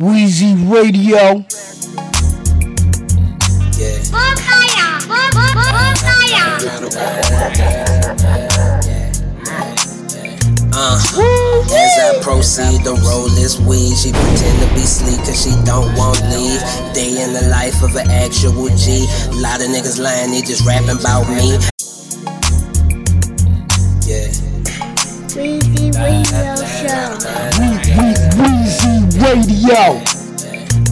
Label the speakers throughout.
Speaker 1: Weezy Radio. Yeah.
Speaker 2: Uh, as I proceed to roll this weed, she pretend to be sleep cause she don't want leave. Day in the life of an actual G. A lot of niggas lying, they just rapping about me. Yeah.
Speaker 3: Weezy Radio Show.
Speaker 1: Weezy Radio.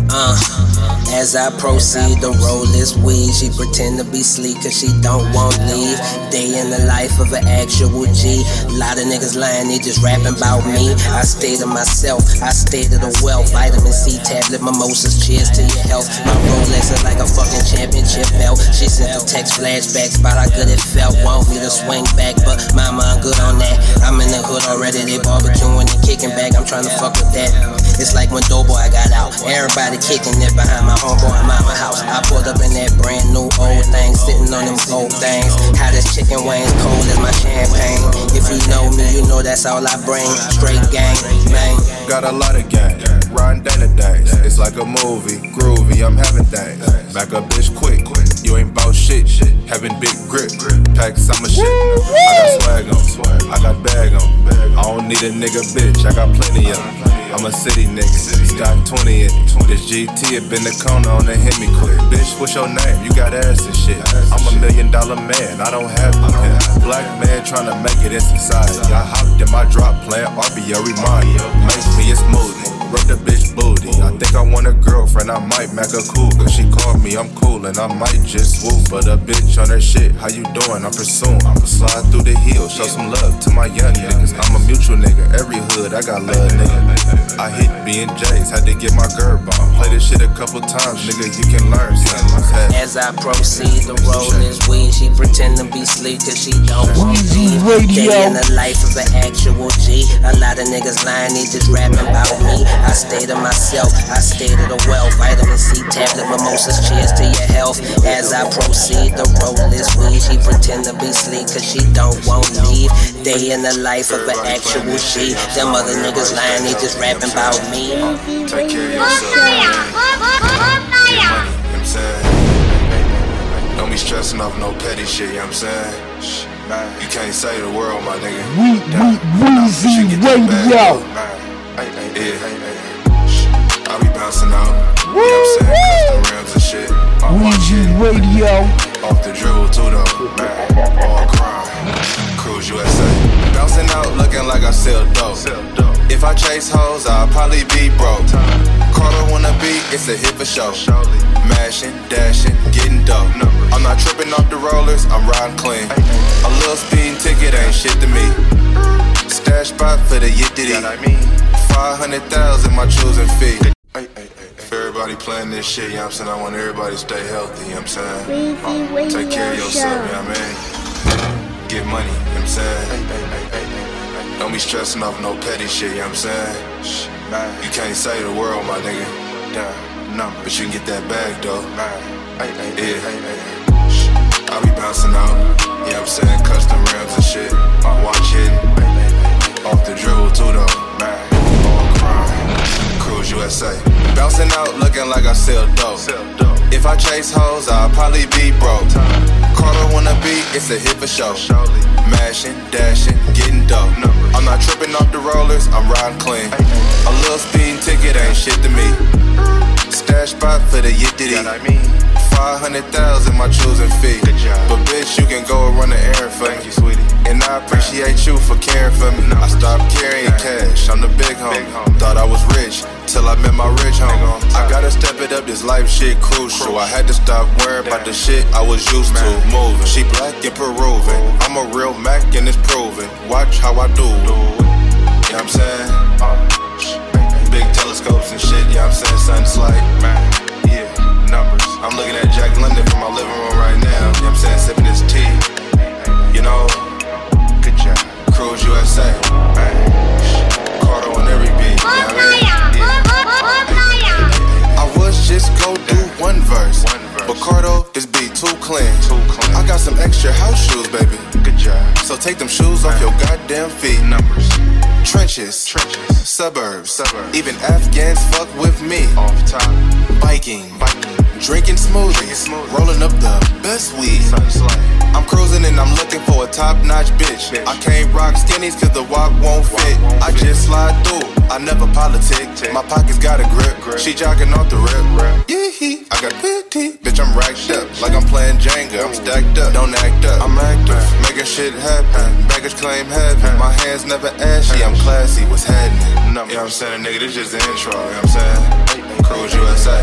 Speaker 2: Uh, as I proceed to roll this weed, she pretend to be sleep cause she don't want leave. Day in the life of an actual G. A lot of niggas lying, they just rapping about me. I stay to myself, I stay to the wealth. Vitamin C tablet, mimosas, cheers to your health. My Rolex is like a fucking championship belt. She sent the text flashbacks about how good it felt. Want me to swing back, but mama, I'm good on that. I'm in the hood already, they barbecuing and kicking back. I'm trying to fuck with that. It's like when Doughboy I got out. Everybody kicking it behind my homeboy mama house. I pulled up in that brand new old thing, sitting on them old things. How this chicken wings cold as my champagne. If you know me, you know that's all I bring. Straight gang, bang.
Speaker 4: Got a lot of gang, riding Dana days. It's like a movie, groovy, I'm having things. Back up, bitch, quick. You ain't bout shit, shit. having big grip. Pack summer shit. I got swag on, I got bag on. I don't need a nigga, bitch, I got plenty of 'em. I'm a city nigga, got 20 in. This GT had been the corner on the hit me quick. Bitch, what's your name? You got ass and shit. I'm a million dollar man, I don't have no. Black man trying to make it in society. I hopped in my drop playing RBO remind. Make me a smoothie. Rub the bitch booty. I think I want a girlfriend, I might make her cool. Cause she called me, I'm cool, and I might just swoop. But a bitch on her shit, how you doing? I'm pursuing. I'ma slide through the hills, show some love to my young niggas. I'm a mutual nigga, every hood, I got love, nigga. I hit B and J's, had to get my girl on. Play this shit a couple times, nigga, you can learn something.
Speaker 2: As I proceed the roll this weed, she pretend to be sleep cause she don't want
Speaker 1: Weezy
Speaker 2: leave. Day in the life of an actual G. A lot of niggas lying, they just rapping about me. I stay to myself, I stay to the wealth. Vitamin C tablet, mimosas, cheers to your health. As I proceed to roll this weed, she pretend to be sleep cause she don't want leave. Day in the life of an actual G. Them other niggas lying, they just rapping about me.
Speaker 3: Weezy
Speaker 4: Take care of
Speaker 3: Radio
Speaker 4: yourself.
Speaker 3: Show.
Speaker 4: Get money, you know what I'm saying? Don't be stressing off no petty shit, you know what I'm saying? You can't save the world, my nigga.
Speaker 1: We, we, Weezy Radio.
Speaker 4: Yeah. I be bouncing out. You know what I'm saying? Custom rims and shit. All my
Speaker 1: Weezy
Speaker 4: shit.
Speaker 1: Radio.
Speaker 4: Off the dribble too though. All crime. Cruise USA. Bouncing out looking like I sell dope. If I chase hoes, I'll probably be broke. Carter wanna be, it's a hit for show. Mashing, dashing, getting dope. I'm not tripping off the rollers, I'm riding clean. A little speeding ticket ain't shit to me. Stash spot for the yittity. 500,000 my choosing fee. If everybody playing this shit, you know what I'm saying? I want everybody to stay healthy, you know what I'm saying?
Speaker 3: Weezy Radio uh,
Speaker 4: Take care of yourself, you
Speaker 3: Show.
Speaker 4: know what I mean? Get money, you know what I'm saying? Don't be stressing off no petty shit, you know what I'm saying? You can't save the world, my nigga. No, but you can get that bag though. Yeah. I be bouncing out, you know what I'm saying? Custom rims and shit. Watch hitting. Off the dribble too though. All crime. Cruise USA. Bouncing out looking like I sell dope. If I chase hoes, I'll probably be broke. Carter wanna be, it's a hit for show. Mashing, dashing, getting dope. I'm not tripping off the rollers, I'm riding clean. A little speeding ticket ain't shit to me. Stash spot for the yittity. 500,000 my choosing fee. But bitch, you can go and run the errand for me. And I appreciate you for caring for me. I stopped carrying cash, I'm the big homie. Thought I was rich, till I met my rich homie. I gotta step it up, this life shit crucial. So I had to stop worrying about the shit I was used to moving. She black and Peruvian. I'm a real Mac and it's proven. Watch how I do. You know what I'm saying? Big telescopes and shit, you know what I'm saying? Something's like, man, yeah, numbers. I'm looking at Jack London from my living room right now, you know what I'm saying? Sipping this tea, you know? Good job. Cruise USA, man. Carter on every beat, you know just go do one verse, but Cardo, this beat too clean. I got some extra house shoes, baby. Good job. So take them shoes off your goddamn feet. Numbers. Trenches, trenches, suburbs, suburbs. Even Afghans fuck with me. Off top, biking, biking. Drinking smoothies, rolling up the best weed. I'm cruising and I'm looking for a top-notch bitch. I can't rock skinnies cause the walk won't fit. I just slide through, I never politic. My pockets got a grip, she jogging off the rip. Yeah, I got pity, bitch I'm racked up. Like I'm playing Jenga, I'm stacked up. Don't act up, I'm active, making shit happen. Baggage claim heavy, my hands never ashy. I'm classy, what's happening? You know what I'm saying, nigga, this just the intro, you know what I'm saying? Cruise USA,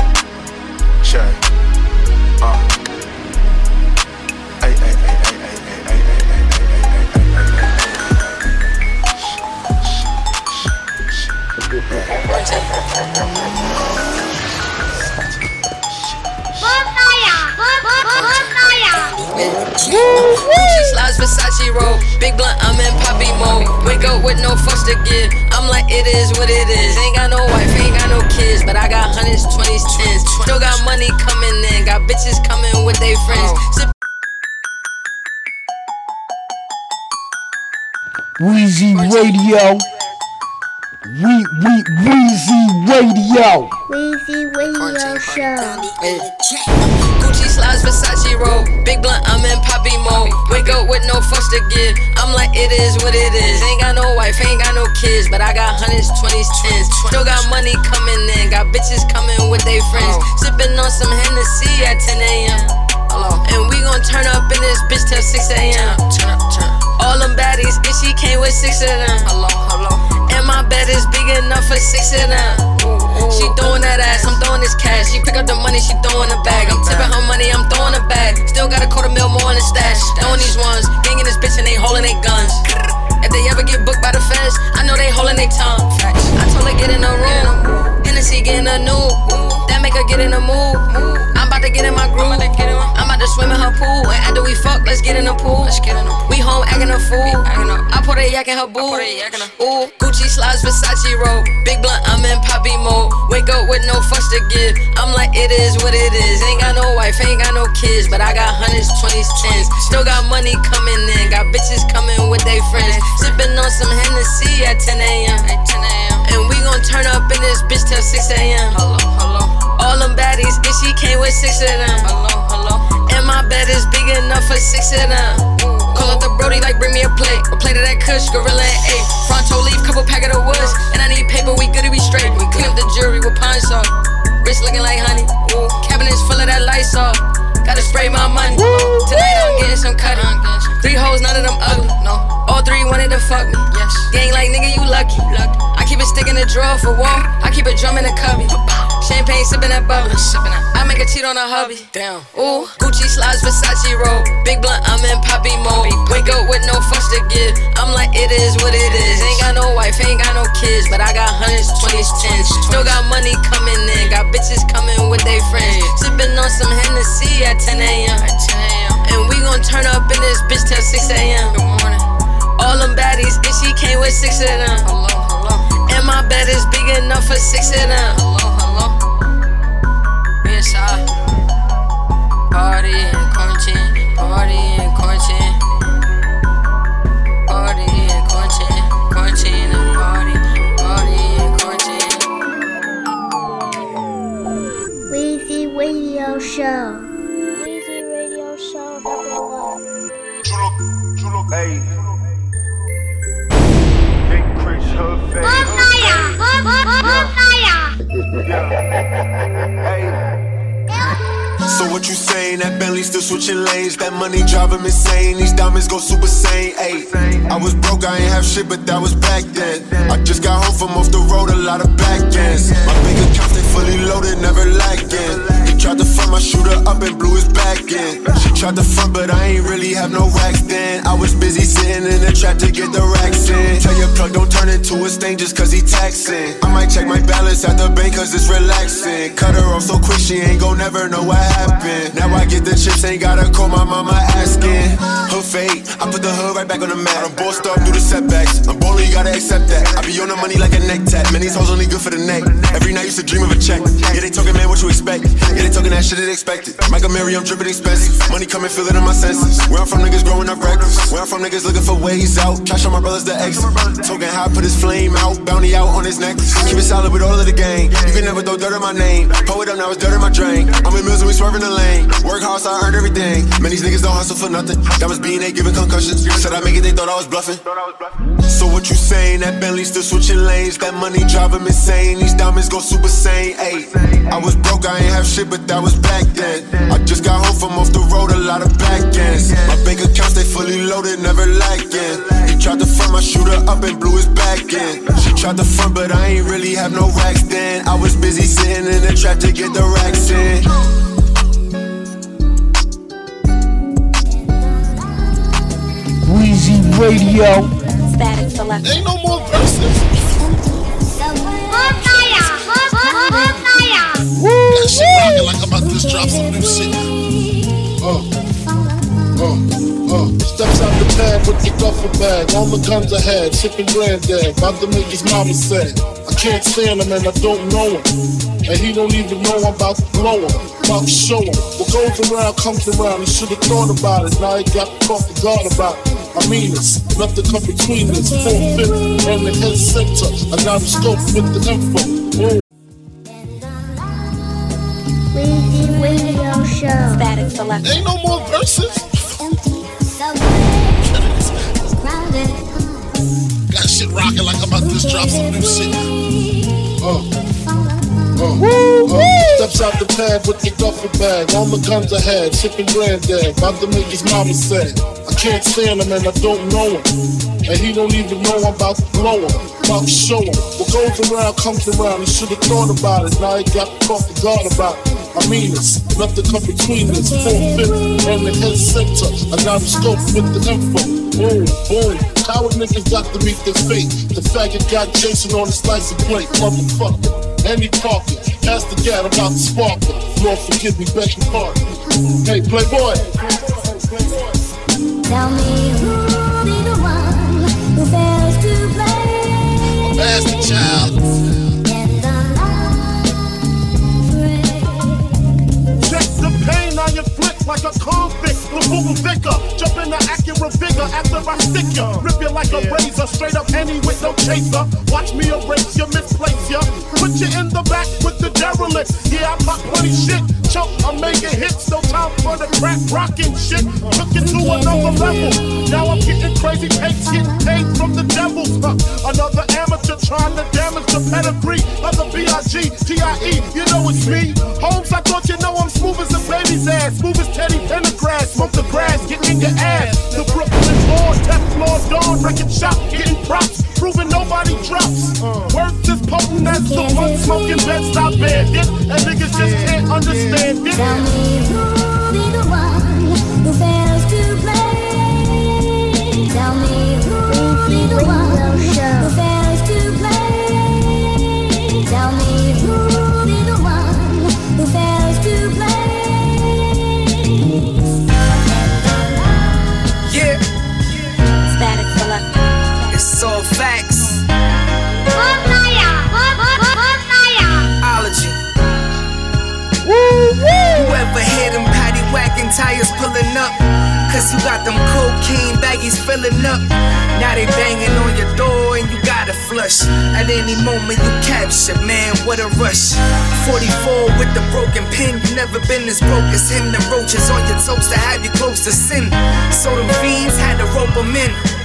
Speaker 5: Gucci slides, Versace roll. Big blunt, I'm in poppy mode. Wake up with no fucks to give. I'm like, it is what it is. Ain't got no wife, ain't got no kids, but I got hundreds, twenties, tens. Still got money coming in, got bitches coming with their friends. Oh. Sip
Speaker 1: Weezy Radio. We we Weezy Radio.
Speaker 3: Weezy Radio Show.
Speaker 5: Gucci slides, Versace roll. Big blunt, I'm in poppy mode. Wake up with no fucks to give. I'm like, it is what it is. Ain't got no wife, ain't got no kids, but I got hundreds, twenties, tens. Still got money coming in, got bitches coming with their friends. Sipping on some Hennessy at 10 a.m. And we gon' turn up in this bitch till 6 a.m. All them baddies, and she came with six of them. And my bed is big enough for six of them. She throwing that ass, I'm throwing this cash. She pick up the money, she throwing the bag. I'm tipping her money, I'm throwing the bag. Still got a quarter mil more in the stash. Throwing these ones, ganging this bitch and they holding their guns. If they ever get booked by the feds, I know they holding their tongue. I told her get in the room. Hennessy getting a new. That make her get in the mood. I'm about to get in my groove. I'm about to swim in her pool. And after we fuck, let's get in the pool. We home acting a fool. I put a yak in her boo. Ooh, Gucci slides, Versace roll. Big blunt, I'm in poppy mode. Wake up with no fucks to give. I'm like, it is what it is. Ain't got no wife, ain't got no kids, but I got hundreds, twenties, tens. Still got money coming in. Got bitches coming with their friends. Sipping on some Hennessy at 10 a.m. And we gon' turn up in this bitch till 6 a.m. All them baddies, and she came with six of them. Hello, hello. And my bed is big enough for six of them. Call up the Brody like bring me a plate. A plate of that Kush, gorilla and eight. Fronto leaf, couple pack of the woods. And I need paper, we good to be straight. We clean up the jewelry with pine salt. Wrist looking like honey. Ooh, cabinets full of that Lysol. Gotta spray my money. Tonight I'm getting some cutting. Three hoes, none of them ugly. No, all three wanted to fuck me. Yes. Gang like nigga, you lucky. I keep it stick in the drawer for war. I keep it drum in the cubby. Champagne sipping that bubbly. I make a cheat on a hubby. Damn. Ooh, Gucci slides, Versace roll. Big blunt, I'm in poppy mode. Wake up with no fucks to give. I'm like, it is what it is. Ain't got no wife, ain't got no kids, but I got hundreds, twenties, tens. Still got money coming in, got bitches coming with they friends. Sipping on some Hennessy at 10 a.m. And we gon' turn up in this bitch till 6 a.m. All them baddies, and she came with six of them. And my bed is big enough for six of them. Party in quarantine, party in quarantine. Party in quarantine, quarantine and party, party in quarantine.
Speaker 3: Weezy Radio Show. Weezy Radio Show number one.
Speaker 6: Hey. Big Chris Hood face. Hey.
Speaker 7: So what you saying? That Bentley still switching lanes. That money driving me insane. These diamonds go super sane. Ayy, I was broke, I ain't have shit, but that was back then. I just got home from off the road, a lot of back ends. My bank accounts they fully loaded, never lacking. He tried to fuck my shooter up and blew his back in. She tried to front, but I ain't really have no racks then. I was busy sitting in the trap to get the racks in. Tell your plug don't turn into a stain just cause he taxing. I might check my balance at the bank cause it's relaxing. Cut her off so quick, she ain't gon' never know what happened. Now I get the chips, ain't gotta call my mama asking. Her fate, I put the hood right back on the map. I'm bossed up through the setbacks. I'm ballin', you gotta accept that. I be on the money like a neck tap. Man, these hoes only good for the neck. Every night used to dream of a check. Yeah, they talking, man, what you expect? Yeah, they talking that shit they expected. Michael Mary, I'm dripping expensive. Money coming, feel it in my senses. Where I'm from, niggas growing up reckless. Where I'm from, niggas looking for ways out. Try on my brothers the exit. Talking how I put his flame out. Bounty out on his necklace. Keep it solid with all of the gang. You can never throw dirt on my name. Pull it up, now it's dirt in my drain. I'm in mills and we swerving the lane. Work hard, so I earned everything. Man, these niggas don't hustle for nothing. That was being they giving concussions. Said I make it, they thought I was bluffing. So what you saying? That Bentley still switching lanes. That money drive 'em insane. These diamonds go super sane. Ayy, I was broke, I ain't have shit, but that was back then. I just got home from off the road, a lot of back ends. My bank accounts they fully loaded, never lacking. He tried to front my shooter up and blew his back in. She tried to front, but I ain't really have no racks then. I was busy sitting in the trap to get the racks in.
Speaker 1: Radio.
Speaker 3: Static Select.
Speaker 8: Ain't no more verses. That shit rocking like I'm about to drop some new shit. Uh, uh, uh. Steps out the pad with the duffel bag. All the guns ahead, sipping granddad. About to make his mama sad. I can't stand him and I don't know him. And he don't even know I'm about to blow him. About to show him. What goes around comes around. He should've thought about it. Now he got to talk to God about it. I mean it's nothing come between us. Four fifth and the head center. I got the scope with the info. Oh.
Speaker 9: Weezy Radio Show.
Speaker 3: Static Select.
Speaker 8: Ain't no more verses. Got shit rocking like I'm about to just drop some new shit. Uh, uh, uh. Steps out the pad with the duffel bag. All the guns ahead, sipping granddad. About to make his mama sad. I can't stand him and I don't know him. And he don't even know I'm about to blow him. About to show him. What goes around comes around. He should've thought about it. Now he got to talk to God about it. I mean it's nothing come between us. Four fifth and the head center. I got the scope with the info. Boom, boom. Coward niggas got to meet their fate. The faggot got Jason on the slice of plate. Motherfucker. Andy Parker. Pass the gat about to spark her. Lord forgive me, your pardon. Hey, Playboy.
Speaker 9: Tell me who be the one who fails to play
Speaker 8: Bastard child.
Speaker 10: Like a convict. The Google vicar, jump in the accurate vigor after I stick ya. Rip you like a razor, straight up any with no chaser. Watch me erase you, misplace ya. Put you in the back with the derelict. Yeah, I pop plenty shit. Chump, I'm making hits, no time for the crap rocking shit. Took it to another level. Now I'm getting crazy takes, getting paid from the devils. Huh. Another amateur trying to damage the pedigree of the B.I.G. T.I.E. You know it's me. Holmes, I thought you know I'm smooth as a baby's ass. Smooth as Teddy Pendergrass. Smoke the grass, get in your ass. The Brooklyn Boys, Teflon Dawn, record shop, getting props. Proving nobody drops. Worth as potent as the one smoking bed stop bandit. And niggas just can't understand it.
Speaker 9: Tell me who be the one who fails
Speaker 11: tires pulling up. Cause you got them cocaine baggies filling up. Now they banging on your door and you gotta flush. At any moment you capture, man, what a rush. 44 with the broken pin. You never been as broke as him. The roaches on your toes to have you close to sin. So them fiends had to rope them in.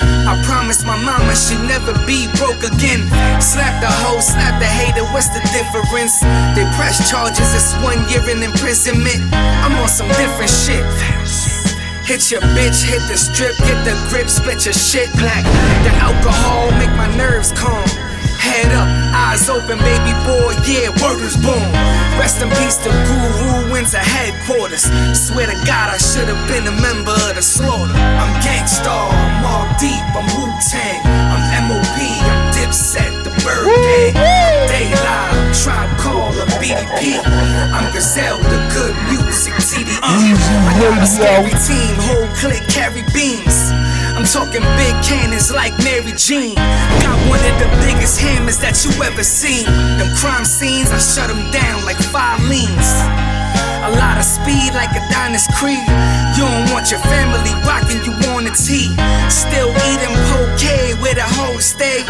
Speaker 11: I promised my mama she'd never be broke again. Slap the hoe, slap the hater, what's the difference? They press charges, it's one year in imprisonment. I'm on some different shit. Hit your bitch, hit the strip, get the grip, split your shit black. The alcohol make my nerves calm. Head up, eyes open, baby boy, yeah, word is born. Rest in peace to Guru into headquarters. Swear to God, I should have been a member of the slaughter. I'm Gangstar, I'm all deep, I'm Wu Tang, I'm MOP, I'm Dipset, the Bird Gang. Daylight, Tribe Call, I'm BDP. I'm Gazelle, the good music, TDE. I got a scary team, whole clique carry beams. I'm talking big cannons like Mary Jean. Got one of the biggest hammers that you ever seen. Them crime scenes, I shut them down like Filene's. A lot of speed like a Adonis Creed. You don't want your family rocking you on the T. Still eating poke where the hoes stay.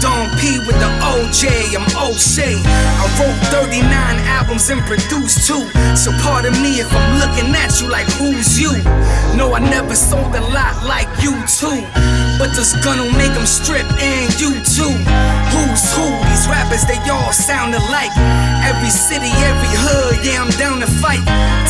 Speaker 11: Don't P with the OJ, I'm O'Shea. I wrote 39 albums and produced two. So pardon me if I'm looking at you like who's you. No, I never sold a lot like you too. But this gun'll make them strip and you too. Who's who? These rappers, they all sound alike. Every city, every hood, yeah, I'm down to fight.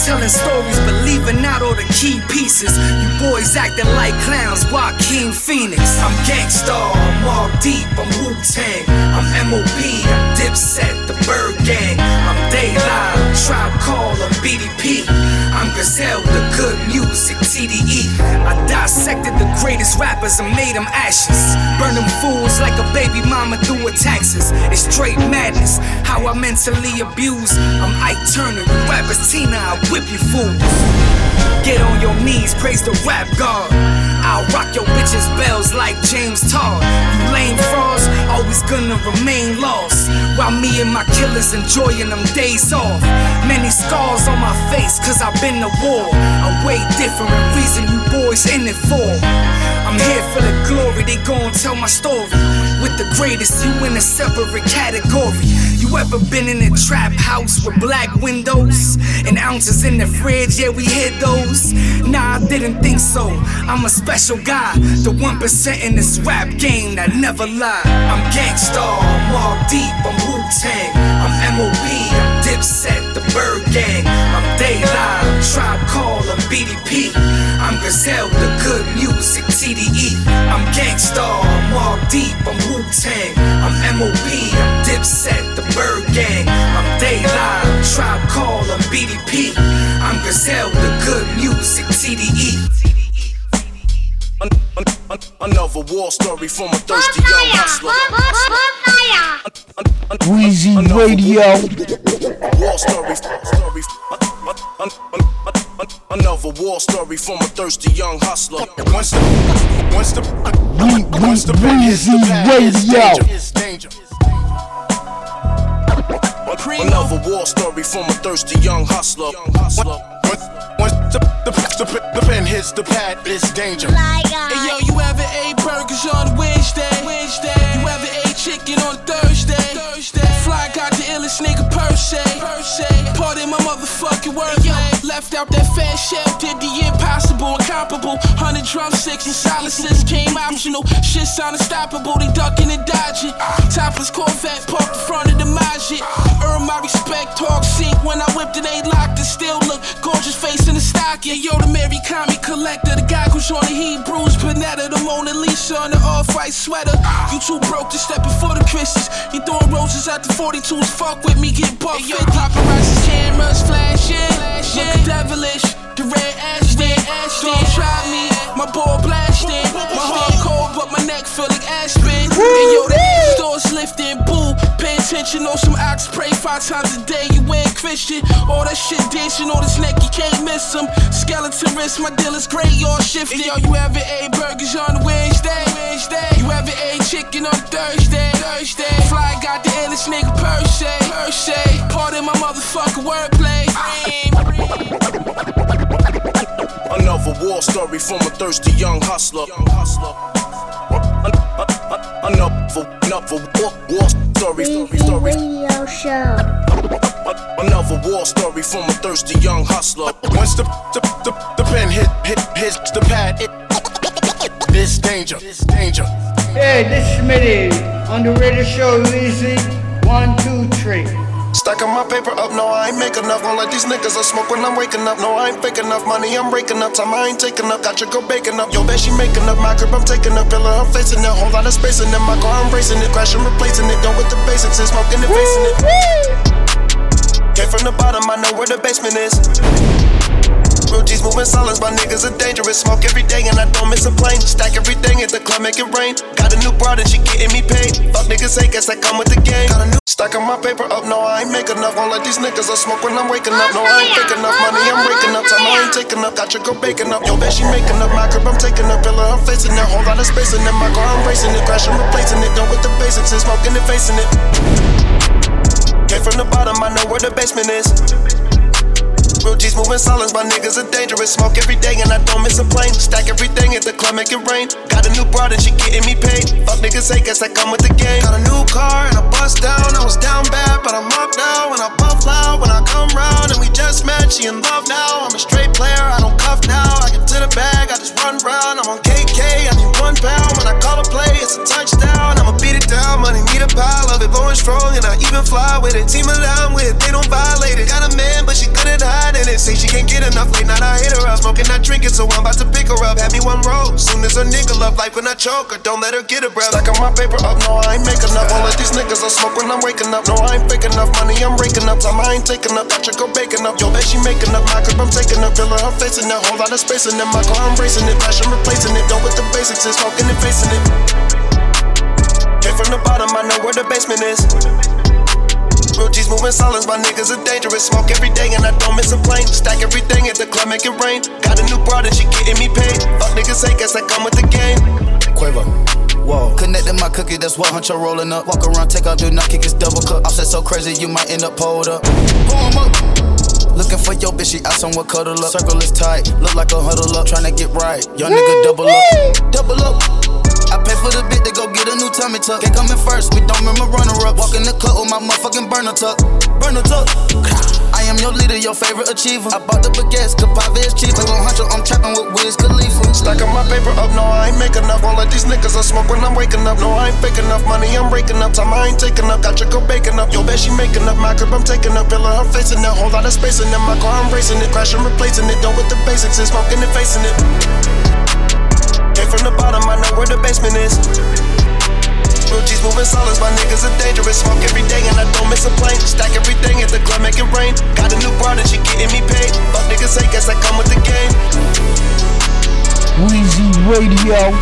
Speaker 11: Telling stories, but leaving out all the key pieces. You boys acting like clowns, Joaquin Phoenix. I'm Gangstar, I'm all deep, I'm Wu Tang. I'm MOB, I'm Dipset, the Bird Gang. I'm Daylight, dissected the greatest rappers and made them ashes. Burn them fools like a baby mama doing taxes. It's straight madness, how I mentally abuse. I'm Ike Turner, you rappers Tina, I whip you fools. Get on your knees, praise the rap god. I'll rock your bitches' bells like James Todd. You lame frauds, always gonna remain lost. While me and my killers enjoying them days off. Many scars on my face, cause I've been to war. A way different reason you boys in it for. I'm here for the glory, they gon' tell my story. With the greatest, you in a separate category. You ever been in a trap house with black windows and ounces in the fridge? Yeah, we hid those. Nah, I didn't think so. I'm a special guy, the 1% in this rap game that never lie. I'm Gangstar, I'm all deep, I'm Wu Tang, I'm MOB, I'm Dipset, the Bird Gang. I'm Daylight, Tribe Call, I'm BDP. I'm Gazelle, the good music, TDE. I'm Gangstar, I'm all deep, I'm Wu Tang, I'm MOB, I'm Dipset, the Bird Gang. I'm Daylight, I'm Tribe Call, I'm BDP. I'm Gazelle, the good music, TDE.
Speaker 12: An- an- an- Another war story from a thirsty young hustler.
Speaker 1: Weezy Radio.
Speaker 12: War story, story. An- an- an- an- Another war story from a thirsty young hustler. Once the, once the,
Speaker 1: We,
Speaker 12: once the
Speaker 1: we,
Speaker 12: pen hits the
Speaker 1: Weezy
Speaker 12: pad, it's danger. Another war story from a thirsty young hustler. Once, once the, the, the, the pen hits the pad, it's danger.
Speaker 13: Hey yo, you ever ate burgers on Wednesday? Wednesday. You ever ate chicken on Thursday? Thursday. Fly got the illest nigga per se. Per se. Pardon my motherfucking wordplay. Left out that fat shell, did the impossible, incomparable. Hundred drumsticks and silences came optional. Shit sound unstoppable, they ducking and dodging. Topless Corvette parked in front of the Majid. Earn my respect, talk sink when I whipped it, ain't locked. It still look gorgeous face in the stocking. Yo, the Mary comic collector, the guy who's on the Hebrews, Panetta, the Mona Lisa on the off-white sweater. You too broke to step before the Christians. You throwing roses at the 42s, fuck with me, get buck hey, yo, paparazzi cameras flashing, look devilish. The red Ashton, don't try me. My ball blasting, my heart cold, but my neck feel like Aspen. And yo, the stores lifting, boo. Pay attention on some ox, pray five times a day. You ain't Christian. All that shit dancing on his neck, you can't miss him. Skeleton wrist, my deal is great, y'all shifted. Hey, yo, you ever ate burgers on Wednesday? Wednesday. You ever ate chicken on Thursday? Thursday. Fly got the illest nigga per se. Per se. Pardon my motherfucking wordplay.
Speaker 12: Another war story from a thirsty young hustler. An- an- an- Another, another war, war story, story, story.
Speaker 3: Radio show.
Speaker 12: Another war story from a thirsty young hustler. Once the, the, the, the pen hit, hit, hits the pad, it, it's danger, it's danger.
Speaker 14: Hey, this is Smitty on the radio show Easy. One, two, three. Stacking my paper up, no, I ain't make enough. Won't let these niggas I smoke when I'm waking up. No, I ain't fake enough. Money, I'm raking up. Time I ain't taking up. Got your girl baking up. Yo, bet she making up. My crib, I'm taking up. Pillar, I'm facing it. Whole lot of space in it. My car, I'm racing it. Crashing, replacing it. Done with the basics. And smoking and facing it. Came from the bottom, I know where the basement is. Real G's moving silence, my niggas are dangerous. Smoke every day and I don't miss a plane. Stack everything at the club, make it rain. Got a new broad and she getting me paid. Fuck niggas hate, guess I come with the game. Got a new stacking my paper up, no, I ain't make enough. Won't let these niggas I smoke when I'm waking up. No, I ain't fake enough. Money, I'm raking up. Time I ain't taking up. Got your girl baking up. Yo, bet she making up. My crib, I'm taking up. Pillar, I'm facing it. Whole lot of space in it. My car, I'm racing it. Crashing, replacing it. Done with the basics and smoking and facing it. Came from the bottom, I know where the basement is. Real G's moving silence, my niggas are dangerous. Smoke every day and I don't miss a plane. Stack everything at the club, make it rain. Got a new broad and she getting me paid. Fuck niggas hate, guess I come with the game. Got a new car and I bust down. I was down bad, but I'm up now. When I puff loud, when I come round and we just met, she in love now. I'm a straight player, I don't cuff now. I get to the bag, I just run round. I'm on KK, I need one pound. When I call a play, it's a touchdown. I'ma beat it down, money need a pile of it, blowing strong, and I even fly with it. Team that I'm with, they don't violate it. Got a man, but she good at hiding it. Say she can't get enough late night, I hit her up. Smoking, not drinking, so I'm about to pick her up. Had me one roll. Soon as a nigga love life when I choke her, don't let her get her breath. Stacking my paper up, no, I ain't making enough. All of these niggas I smoke when I'm waking up. No, I ain't fake enough. Money, I'm raking up. Time I ain't taking up. Got your girl baking up. Yo, bet she making up. My crib, I'm taking up. Pillar, I'm facing it. Whole lot of space in it. My car, I'm racing it. Crashing, replacing it. Done with the basics, and smoking and facing it. Came from the bottom, I know where the basement is. Real G's moving silence, my niggas are dangerous. Smoke every day and I don't miss a plane. Stack everything at the club, make it rain. Got a new broad and she getting me paid. Fuck niggas hate, guess I come with the game.
Speaker 15: Quavo. Whoa. Connecting my cookie, that's why huncho rolling up. Walk around, take out, do not kick, it's double cup. Offset so crazy, you might end up pulled up. Boom up. Looking for your bitch, she out somewhere cuddle up. Circle is tight, look like a huddle up. Trying to get right, young nigga double up. Double up. For the bit to go get a new tummy tuck. Can't come in first, we don't remember runner up. Walk in the club with my motherfucking burner tuck. Burner tuck. I am your leader, your favorite achiever. I bought the baguettes, Capave is cheaper. Gon' huncho, I'm trapping with Wiz Khalifa.
Speaker 14: Stacking my paper up, no, I ain't make up. All of these niggas I smoke when I'm waking up. No, I ain't fake enough. Money, I'm raking up. Time I ain't taking up. Got your girl baking up. Yo, bet she making up. My crib, I'm taking up. Pillar, I'm facing it. Whole lot of space in it. My car, I'm racing it. Crashing, replacing it. Done with the basics and smoking and facing it. Came from the bottom, I know where the basement is. Real G's moving silence, my niggas are dangerous. Smoke every day and I don't miss a plane. Stack everything at the club, make it rain. Got a new broad and she getting me paid. Fuck niggas hate, guess I come with the game.
Speaker 1: Weezy Radio.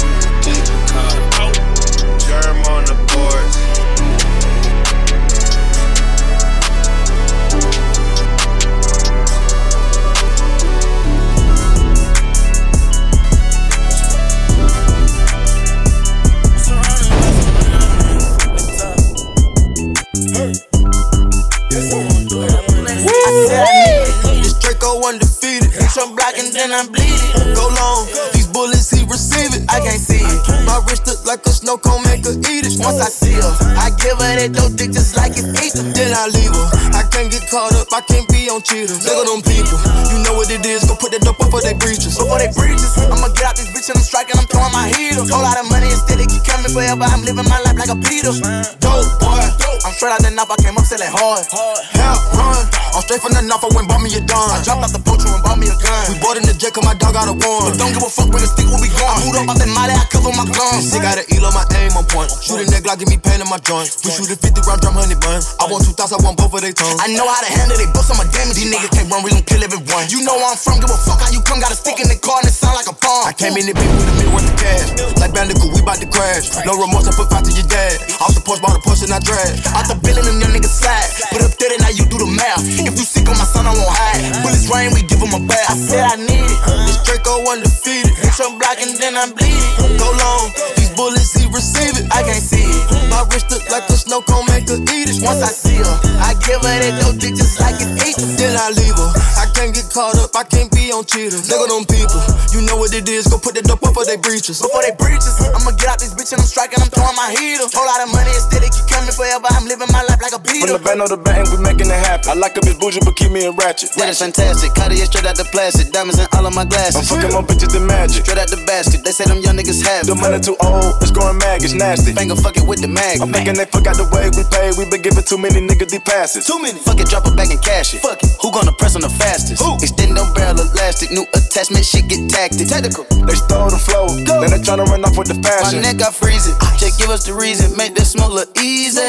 Speaker 16: This Draco undefeated. Bitch, I'm black and then I'm bleeding. Go long. These bullets, he receive it. I can't see it. My wrist look like a snow cone, make her eat it. Once I see her, I give her that dope dick just like it's Easter. Then I leave her. I can't get caught up, I can't be on cheaters. Look at them people. You know what it is. Go put that dope up for they breaches. Before they breaches, I'ma get out this bitch and I'm striking, I'm throwing my heater. Whole lot of money instead, it keep coming forever. I'm living my life like a Peter. Dope boy. I'm straight out the knife, I came up selling hard. Help run. I'm straight from the knife, I went bought me a dime. I dropped out the poacher and bought me a gun. We bought in the jet, cause my dog got a one. But don't give a fuck when the stick will be gone. I moved up out that molly, I cover my guns. Sick got an eel on my aim on point. Shoot a neck like give me pain in my joint. We shoot a 50 round drum, honey bun. I want two thoughts, I want both of they tongues. I know how to handle they books, I'm a damage. These niggas can't run, we gon' kill everyone. You know where I'm from, give a fuck how you come. Got a stick in the car and it sound like a bomb. I came in the bitch with a million worth of cash. Like Bandicoot, we bout to crash. No remorse, I put five to your dad. Off the porch, bought a push and I drag. Out the building, them young niggas slide. Put up 30, now you do the math. If you sick on my son, I won't hide. Bullets rain, we give him a bath. I said I need it. Uh-huh. This Draco undefeated. Bitch, I'm black and then I'm bleeding. Go long, these bullets, he receive it. I can't see it. My wrist look like a snow cone, make her eat it. Once I see her, I give her that dope dick just like it's Easter. Then I leave her. I can't get caught up, I can't be
Speaker 17: on cheaters. Nigga, them people, you know what it is. Go put that dope before they breaches. Before they breaches, I'ma get out this bitch and I'm striking, I'm throwing my heater. Whole lot of money, still it keep coming forever. I'm living my life like a
Speaker 12: From
Speaker 17: beater.
Speaker 12: the band of the band, we making it happen. I like a bitch bougie, but keep me in ratchet.
Speaker 16: That is fantastic. Cartier straight out the plastic. Diamonds in all of my glasses.
Speaker 12: I'm fucking more bitches than magic.
Speaker 16: Straight out the basket. They say them young niggas have it.
Speaker 12: The money too old, it's growing mag, it's nasty.
Speaker 16: Finger fuck it with the mag.
Speaker 12: I'm thinking they forgot the way we pay. We been giving too many niggas these passes.
Speaker 16: Too many. Fuck it, drop it back and cash it. Fuck it. Who gonna press on the fastest? Who? Extend them barrel elastic. New attachment, shit get tactic. Tactical.
Speaker 12: They stole the flow, then they tryna run off with the fashion.
Speaker 16: My neck, freeze it. Just give us the reason. Make this smoke look easy.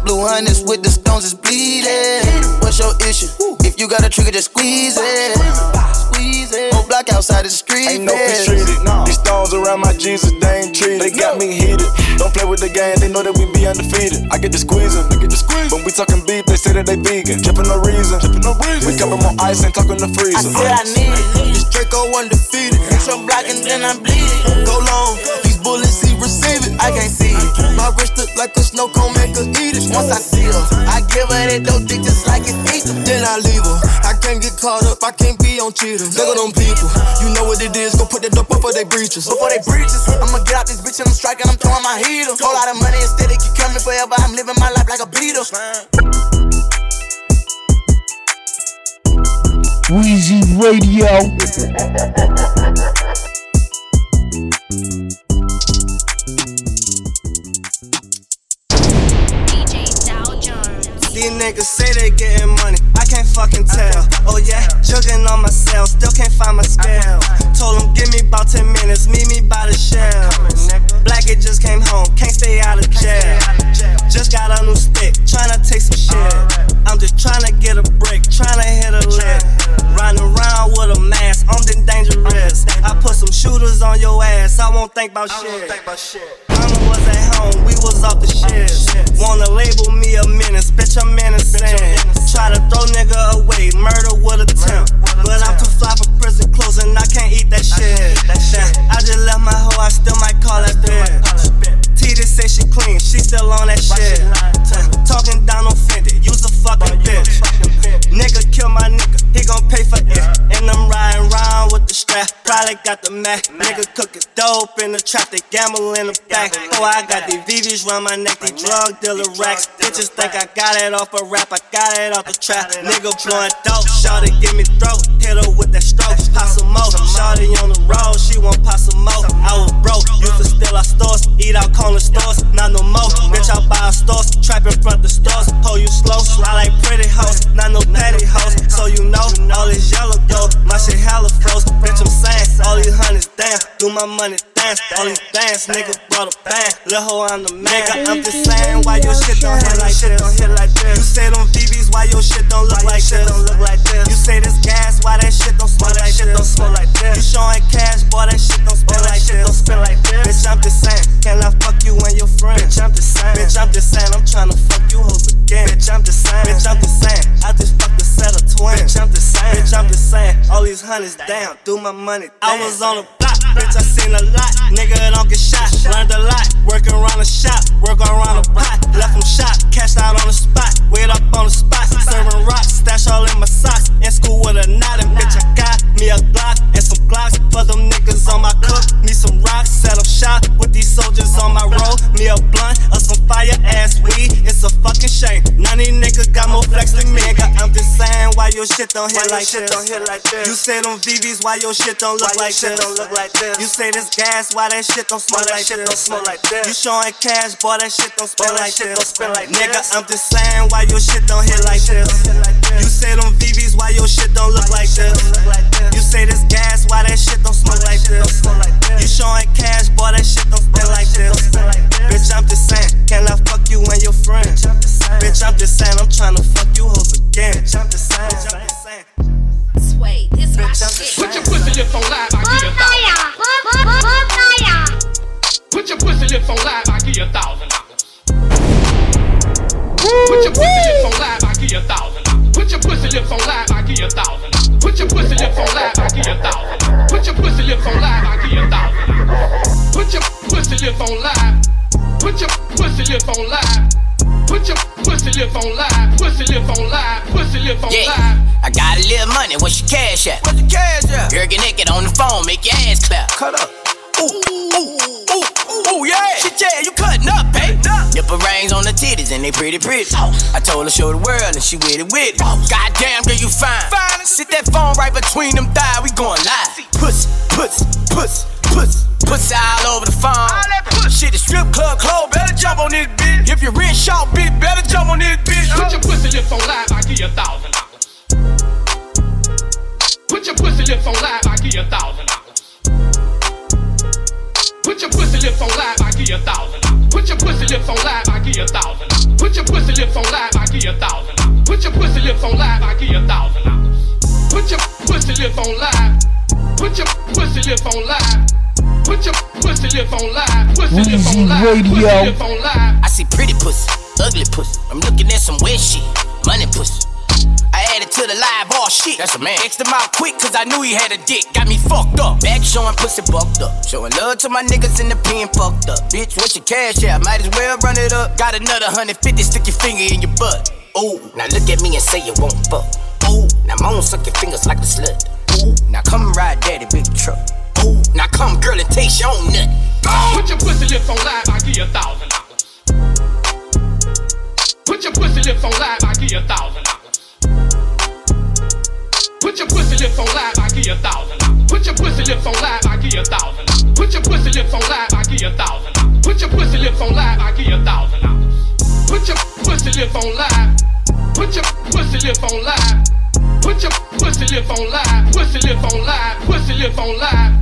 Speaker 16: Blue hundreds with the stones is bleeding. What's your issue? If you got a trigger, just squeeze it. Squeeze it. Whole block outside the street.
Speaker 12: Ain't no treated. These stones around my Jesus, they ain't treated. They got me heated. Don't play with the game, they know that we be undefeated. I get the squeezing, I get the squeeze. When we talking beef, they say that they vegan. Drippin' no reason, drippin' no reason. We cover more ice and talking the
Speaker 17: I
Speaker 12: freezer.
Speaker 17: said I need it. This Draco undefeated. Hit some block and then I'm bleeding. Go long. Bullets, he receive it. I can't see it. My wrist look like a snow cone, make her eat it. Once I see her, I give her that dope dick just like it's eater. Then I leave her. I can't get caught up. I can't be on cheaters. Look at them people. You know what it is. Go put that dope before they breaches. Before they breaches, I'ma get out this bitch and I'm striking. I'm throwing my heater. Whole lot of money still it keep coming forever. I'm living my life like a beater.
Speaker 1: Wheezy Radio.
Speaker 17: These niggas say they getting money, I can't fucking tell. Oh yeah, jugging on myself, still can't find my scale. Told him give me about 10 minutes, meet me by the shell. Black it just came home, can't stay out of jail. Just got a new stick, tryna take some shit. I'm just tryna get a break, tryna hit a lick. Riding around with a mask, I'm then dangerous. I put some shooters on your ass, I won't think about shit. Mama was at home, we was off the shit. Wanna label me a menace, bitch, I'm innocent. Try to throw nigga away, murder with a attempt. But I'm too fly for prison clothes and I can't eat that shit. I just left my hoe, I still might call that bitch. T just say she clean, she still on that shit. Talking down on Fendi, use a fucking bitch. Nigga kill my nigga, he gon' pay for it. And I'm riding around with the strap, probably got the Mac. Nigga cooking dope in the trap, they gamble in the back. Oh, I got these VVs round my neck, these drug dealer racks. Bitches think I got it off a rap, I got it off the trap. Nigga blowing dope, shawty give me throat, hit her with that stroke. Pop some more, shawty on the road, she want pop some more. I was broke, used to steal our stores, eat out corner stores, not no more. Bitch, I buy our stores, trap in front the stores. Hold you slow, I like pretty hoes, not no petty hoes. So you know, all this yellow go, my shit hella froze. Bitch, I'm saying, all these hundreds damn, do my money All these dance, nigga brought a band. Lil' hoe, I'm the man. Nigga, I'm just saying, why your shit don't hit like shit don't hit like this? You say them VVs, why your shit don't look like this? Don't look like this. You say this gas, why that shit don't smell like shit don't smell like this? You showing cash, boy, that shit don't spell like shit don't spell like this. Bitch, I'm just saying, can I fuck you and your friend? Bitch, I'm just saying. Bitch, I'm just saying, I'm tryna fuck you hoes again. Bitch, I'm just saying. Bitch, I'm just saying, I just fucked a set of twins. Bitch, I'm just saying. Bitch, I'm just saying, all these hundreds down, do my money. I was on the block, bitch, I seen a lot. Nigga don't get shot, learned a lot. Working around the shop, work around the pot. Left shop, cashed out on the spot. Wait up on the spot, serving rocks, stash all in my socks. In school with a knot, and bitch, I got me a Glock and some Glocks for them niggas on my cook. Me some rocks, set up shop with these soldiers on my road. Me a blunt or some fire ass weed. It's a fucking shame. None of these niggas got more flex than me. Nigga, I'm just saying why your shit don't hit like shit don't hit like this. You say them VVs, why your shit don't look like this? Don't look like this. You say this gas, why that shit don't smell like shit don't smell like this? You showing cash, boy, that shit don't spell like shit don't spell like Nigga, I'm just saying why your shit don't hit like this. You say them VVs, why your shit don't look like this? You say this gas, why that shit don't smell like this? You showing cash, boy, that shit don't spell like this. Bitch, I'm just saying, can I fuck you and your friends? Bitch, I'm just saying, I'm
Speaker 18: and they pretty pretty. I told her show the world and she with it with it. Goddamn, girl, you fine. Fine. Sit that phone right between them thighs, we going live. Pussy, pussy, pussy, pussy. Pussy all over the phone. Shit, the strip club clothes, better jump on this bitch. If you're rich, short bitch, better jump on this bitch.
Speaker 19: Put your pussy lips on live, I give you a thousand dollars. Put your pussy lips on live, I give you a thousand dollars. Put your pussy lips on live, I give you a thousand dollars. Put your pussy lips on live, I give you a thousand. Put your pussy lips on live, I give you a thousand. Put your pussy lips on live, I give you a thousand. Put your pussy lips on live. Put your pussy lips on live. Put your pussy lips on live. Pussy lips on live. Pussy lips on live.
Speaker 18: I see pretty pussy, ugly pussy. I'm looking at some wet shit, money pussy. I added to the live all shit. That's a man. Extra mile quick, cause I knew he had a dick. Got me fucked up. Back showing pussy bucked up. Showing love to my niggas in the pen fucked up. Bitch, what's your cash at? Might as well run it up. Got another 150, stick your finger in your butt. Ooh, now look at me and say you won't fuck. Ooh, now moan suck your fingers like a slut. Ooh, now come ride daddy big truck. Ooh, now come girl and taste your own nut.
Speaker 19: Put your pussy lips on live, I give you a thousand dollars. Put your pussy lips on live, I give you a thousand dollars. Lips on live, I give you a thousand. Put your pussy lips on live, I give you a thousand. Put your pussy lips on live, I give you a thousand. Put your pussy lips on live, I give you a thousand. Put your pussy lips on live. Put your pussy lips on live. Put your pussy lips on live. Pussy lips on live. Pussy lips on live.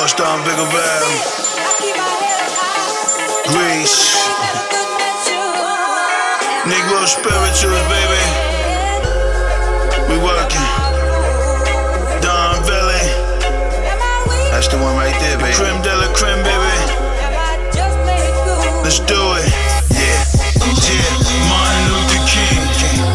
Speaker 12: Bust down bigger bam. Grease. Negro spirituals, baby. We working. Don Valley. That's the one right there, baby. Creme de la creme, baby. Let's do it. Yeah. Yeah. Martin Luther King.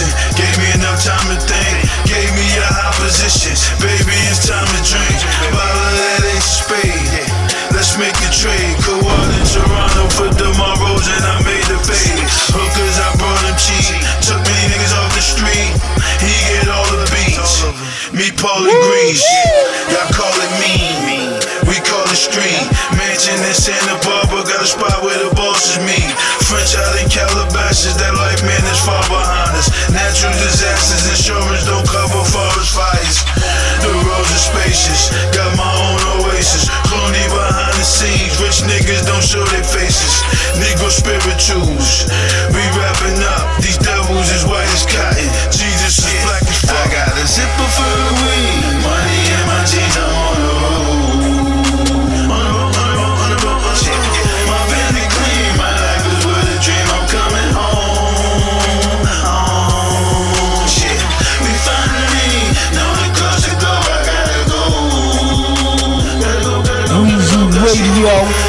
Speaker 12: Prison. Gave me enough time to think. Gave me a high position. Baby, it's time to drink. Bottle that of spade. Let's make a trade. Kawhi in Toronto for tomorrows and I made the fade. Hookers, I brought him cheap. Took many niggas off the street. He get all the beats. Me, Paul and Grease. Y'all call it mean. We call it street. Mansion in Santa Barbara. Got a spot where the boss is me. French That life, man, is far behind us. Natural disasters. Insurance don't cover forest fires. The roads are spacious. Got my own oasis. Clooney behind the scenes. Rich niggas don't show their faces. Negro spirituals. We wrapping up. These devils is white as cotton. Jesus is black as fuck. I got a zipper full of weed. Money in my jeans.
Speaker 1: Radio.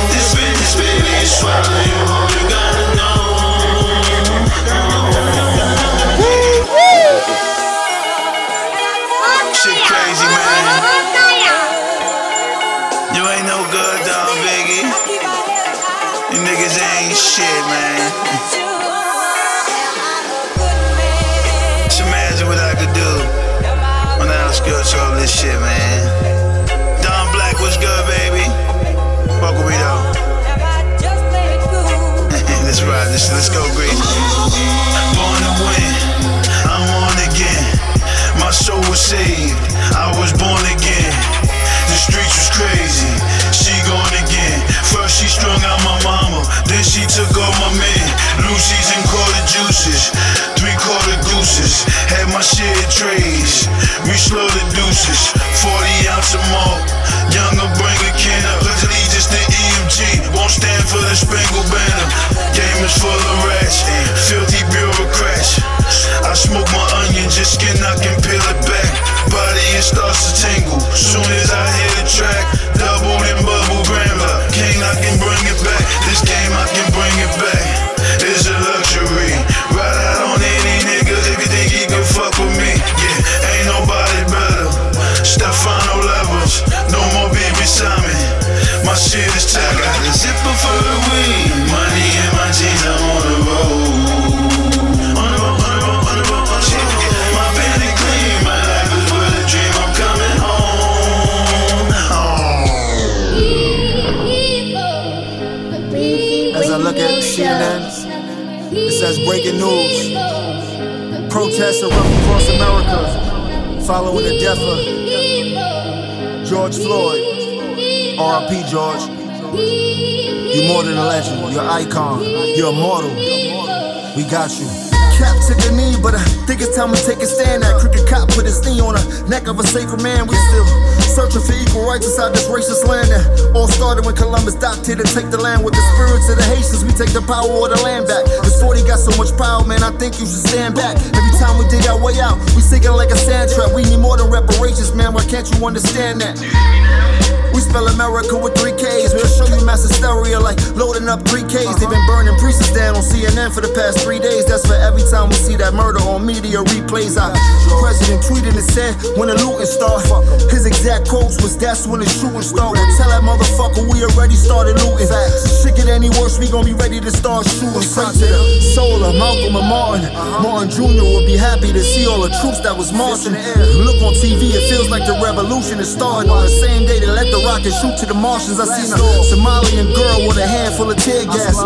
Speaker 12: Let's. Let's go, great. Born to win. I'm on again. My soul was saved. I was born again. The streets was crazy. She gone again. First she strung out my mama, then she took all my men. Lucy's and quarter juices, three quarter gooses. Had my of trays. We slaughtered deuces. 40 ounce of malt. Younger bring a can of pledge allegiance to EMG. Won't stand for the spangled banner. Game is full of rats, filthy bureaucrats.
Speaker 20: Icon. You're immortal. We got you. Cap took a knee, but I think it's time to take a stand. That crooked cop put his knee on the neck of a sacred man. We still searching for equal rights inside this racist land. That all started when Columbus docked here to take the land. With the spirits of the Haitians, we take the power of the land back. This 40 got so much power, man. I think you should stand back. Every time we dig our way out, we sink it like a sand trap. We need more than reparations, man. Why can't you understand that? We spell America with three K's. We'll show you mass hysteria like loading up three K's. They've been burning priests down on CNN for the past three days. That's for every time we see that murder on media replays. Our president tweeted and said, when the looting start. His exact quotes was, that's when the shooting start. Well, tell that motherfucker we already started looting. Shit get any worse, we gon' be ready to start shooting. Straight to the soul of Malcolm and Martin. Martin Jr. would be happy to see all the troops that was marching. Look on TV, it feels like the revolution is starting. On the same day they let the rocket shoot to the Martians. I seen a Somalian girl with a handful of tear gas.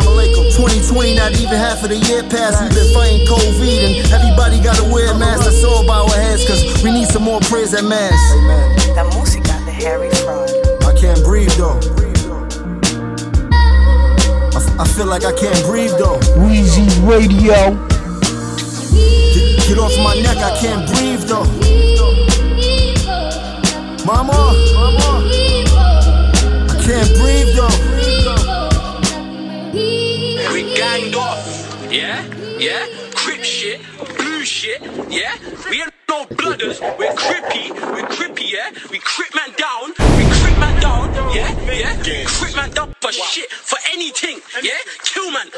Speaker 20: 2020, not even half of the year passed. We've been fighting COVID and everybody gotta wear a mask. That's all by our heads, cause we need some more prayers at mass.
Speaker 21: La música de Harry Fraud.
Speaker 20: I can't breathe though. I feel like I can't breathe though.
Speaker 1: Wheezy Radio.
Speaker 20: Get, get off my neck, I can't breathe though. Mama, mama, I can't breathe though.
Speaker 22: We ganged off, yeah, yeah, crip shit, blue shit, yeah. We ain't no blooders, we're crippy, we're crippy, yeah. We crip man down, we crip man down, yeah, yeah. Crip man down for shit, for anything, yeah. Kill man,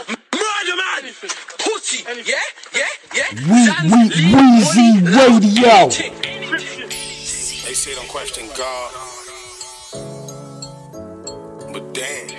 Speaker 22: m- murder man, pussy, yeah, yeah, yeah.
Speaker 1: We, we, Weezy Radio.
Speaker 4: They say don't question God. But damn.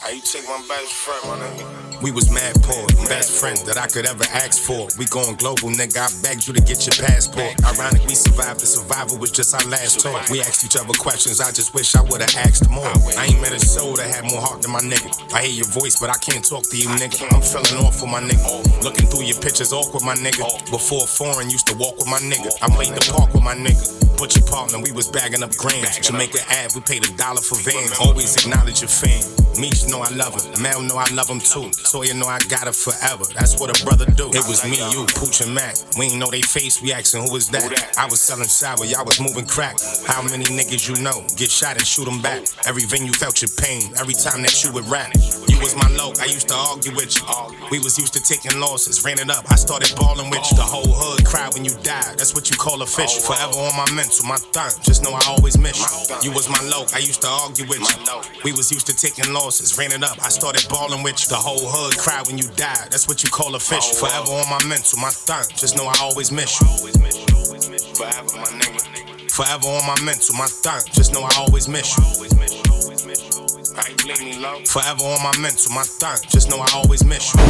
Speaker 4: How you take my best friend, my nigga?
Speaker 23: We was mad poor, best friends that I could ever ask for. We going global, nigga. I begged you to get your passport. Ironic, we survived. The survival was just our last talk. We asked each other questions. I just wish I would've asked more. I ain't met a soul that had more heart than my nigga. I hear your voice, but I can't talk to you, nigga. I'm feeling awful, my nigga. Looking through your pictures, awkward, my nigga. Before foreign, used to walk with my nigga. I played the park with my nigga. Your partner, we was bagging up grams. Jamaica Ave, we paid a dollar for vans. Always acknowledge your fan. Meech know I love her. Mel know I love him too. Toya know I got it forever. That's what a brother do. It was me, you, Pooch and Mac. We ain't know they face. We asking who was that. I was selling sour, y'all was moving crack. How many niggas you know get shot and shoot them back? Every venue felt your pain. Every time that you would rap. Was my low. I used to argue with you. We was used to taking losses. Ran it up. I started balling with you. The whole hood cried when you died. That's what you call a fish. Forever on my mental, my thumb. Just know I always miss you. You was my low. I used to argue with you. We was used to taking losses. Ran it up. I started balling with you. The whole hood cried when you died. That's what you call a fish. Forever on my mental, my thumb. Just know I always miss you.
Speaker 4: Forever, my nigga.
Speaker 23: Forever on my mental, my thumb. Just know I always miss you. Forever on my mental, my thumb. Just know I always miss you.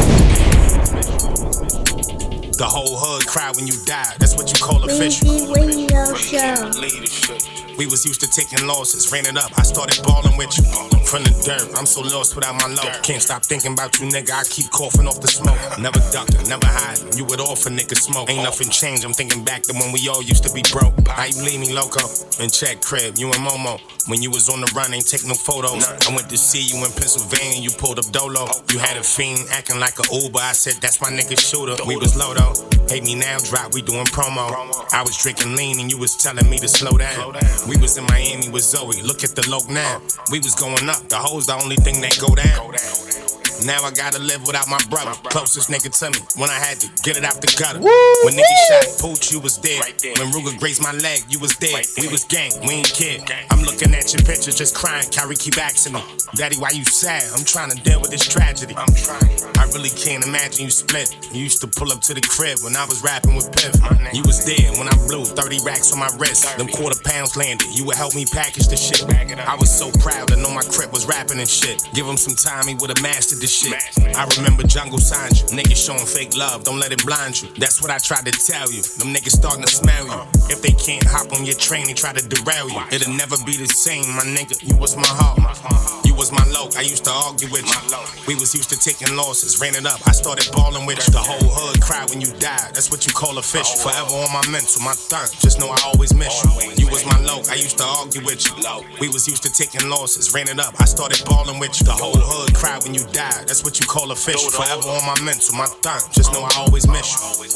Speaker 23: The whole hood cried when you died. That's what you call a fish.
Speaker 3: Radio Show.
Speaker 23: We was used to taking losses, ran it up. I started balling with you. From the dirt, I'm so lost without my low. Can't stop thinking about you, nigga. I keep coughing off the smoke. Never ducking, never hiding. You would offer nigga smoke. Ain't nothing changed. I'm thinking back to when we all used to be broke. How you leave me loco? And check crib, you and Momo. When you was on the run, ain't take no photos. I went to see you in Pennsylvania, you pulled up Dolo. You had a fiend acting like a Uber. I said, that's my nigga shooter. We was low though. Hate me now, drop, we doing promo. I was drinking lean and you was telling me to slow down. We was in Miami with Zoe, look at the loc now. We was going up, the hoes the only thing that go down. Now I gotta live without my brother. Closest nigga to me when I had to get it out the gutter. When niggas shot Pooch, you was there. When Ruger grazed my leg, you was there. We was gang, we ain't kid. I'm looking at your picture, just crying. Kyrie keep asking me, Daddy, why you sad? I'm trying to deal with this tragedy. I'm trying. I really can't imagine you split. You used to pull up to the crib when I was rapping with Piff. You was there when I blew 30 racks on my wrist. Them quarter pounds landed. You would help me package the shit. I was so proud to know my crib was rapping and shit. Give him some time, he would've mastered the shit. I remember Jungle signed you. Niggas showing fake love, don't let it blind you. That's what I tried to tell you. Them niggas starting to smell you. If they can't hop on your train, they try to derail you. It'll never be the same, my nigga. You was my heart. Was my low. I used to argue with you. We was used to taking losses. Ran it up. I started balling with you. The whole hood cried when you died. That's what you call a fish. Forever on my mental, my thumb. Just know I always miss you. You was my low. I used to argue with you. We was used to taking losses. Ran it up. I started balling with you. The whole hood cried when you died. That's what you call a fish. Forever on my mental, my thumb. Just know I always miss you.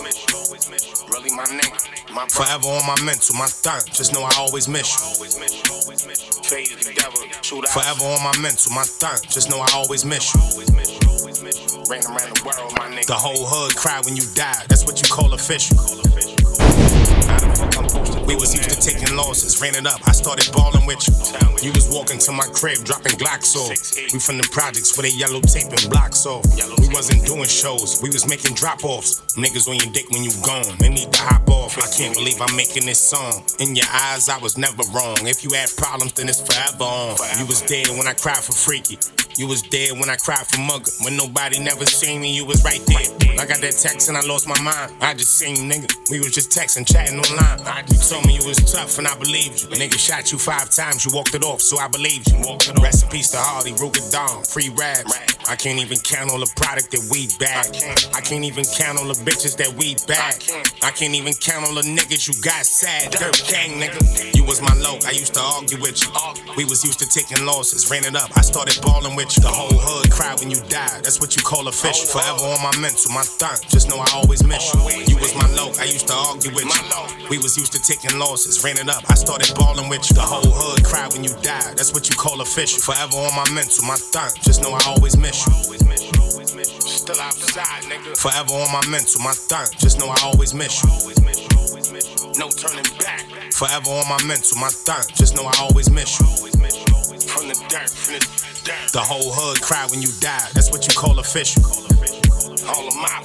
Speaker 23: Really my nigga. Forever on my mental, my thumb. Just know I always miss you. Forever on my mental, my thumb. Just know I always miss you. Ran around the world, my nigga. The whole hood cried when you died. That's what you call official. We was used to taking losses, ran it up. I started balling with you. You was walking to my crib, dropping Glocks off. We from the projects where they yellow tape and blocks off. We wasn't doing shows, we was making drop offs. Niggas on your dick when you gone, they need to hop off. I can't believe I'm making this song. In your eyes, I was never wrong. If you had problems, then it's forever on. You was dead when I cried for Freaky. You was dead when I cried for Mugger. When nobody never seen me, you was right there. I got that text and I lost my mind. I just seen you, nigga. We was just texting, chatting online. You told me you was tough and I believed you. Nigga shot you five times, you walked it off, so I believed you. Walked Rest in peace to Hardy, Ruger Dawn, free raps. I can't even count all the product that we back. I can't even count all the bitches that we back. I can't even count all the niggas you got sad. Dirt gang, nigga. You was my low, I used to argue with you. We was used to taking losses, ran it up. I started balling with you. The whole hood cried when you died. That's what you call official. Forever on my mental, my thumb. Just know I always miss you. You was my low, I used to argue with you. We was used to taking losses, ran it up. I started balling with you. The whole hood cried when you died. That's what you call official. Forever on my mental, my thumb. Just know I always miss you. Still outside, nigga. Forever on my mental, my thumb. Just know I always miss you. No turning back. Forever on my mental, my thumb. Just know I always miss you. From the dirt, from the dirt. The whole hood cried when you died. That's what you call official. All of my.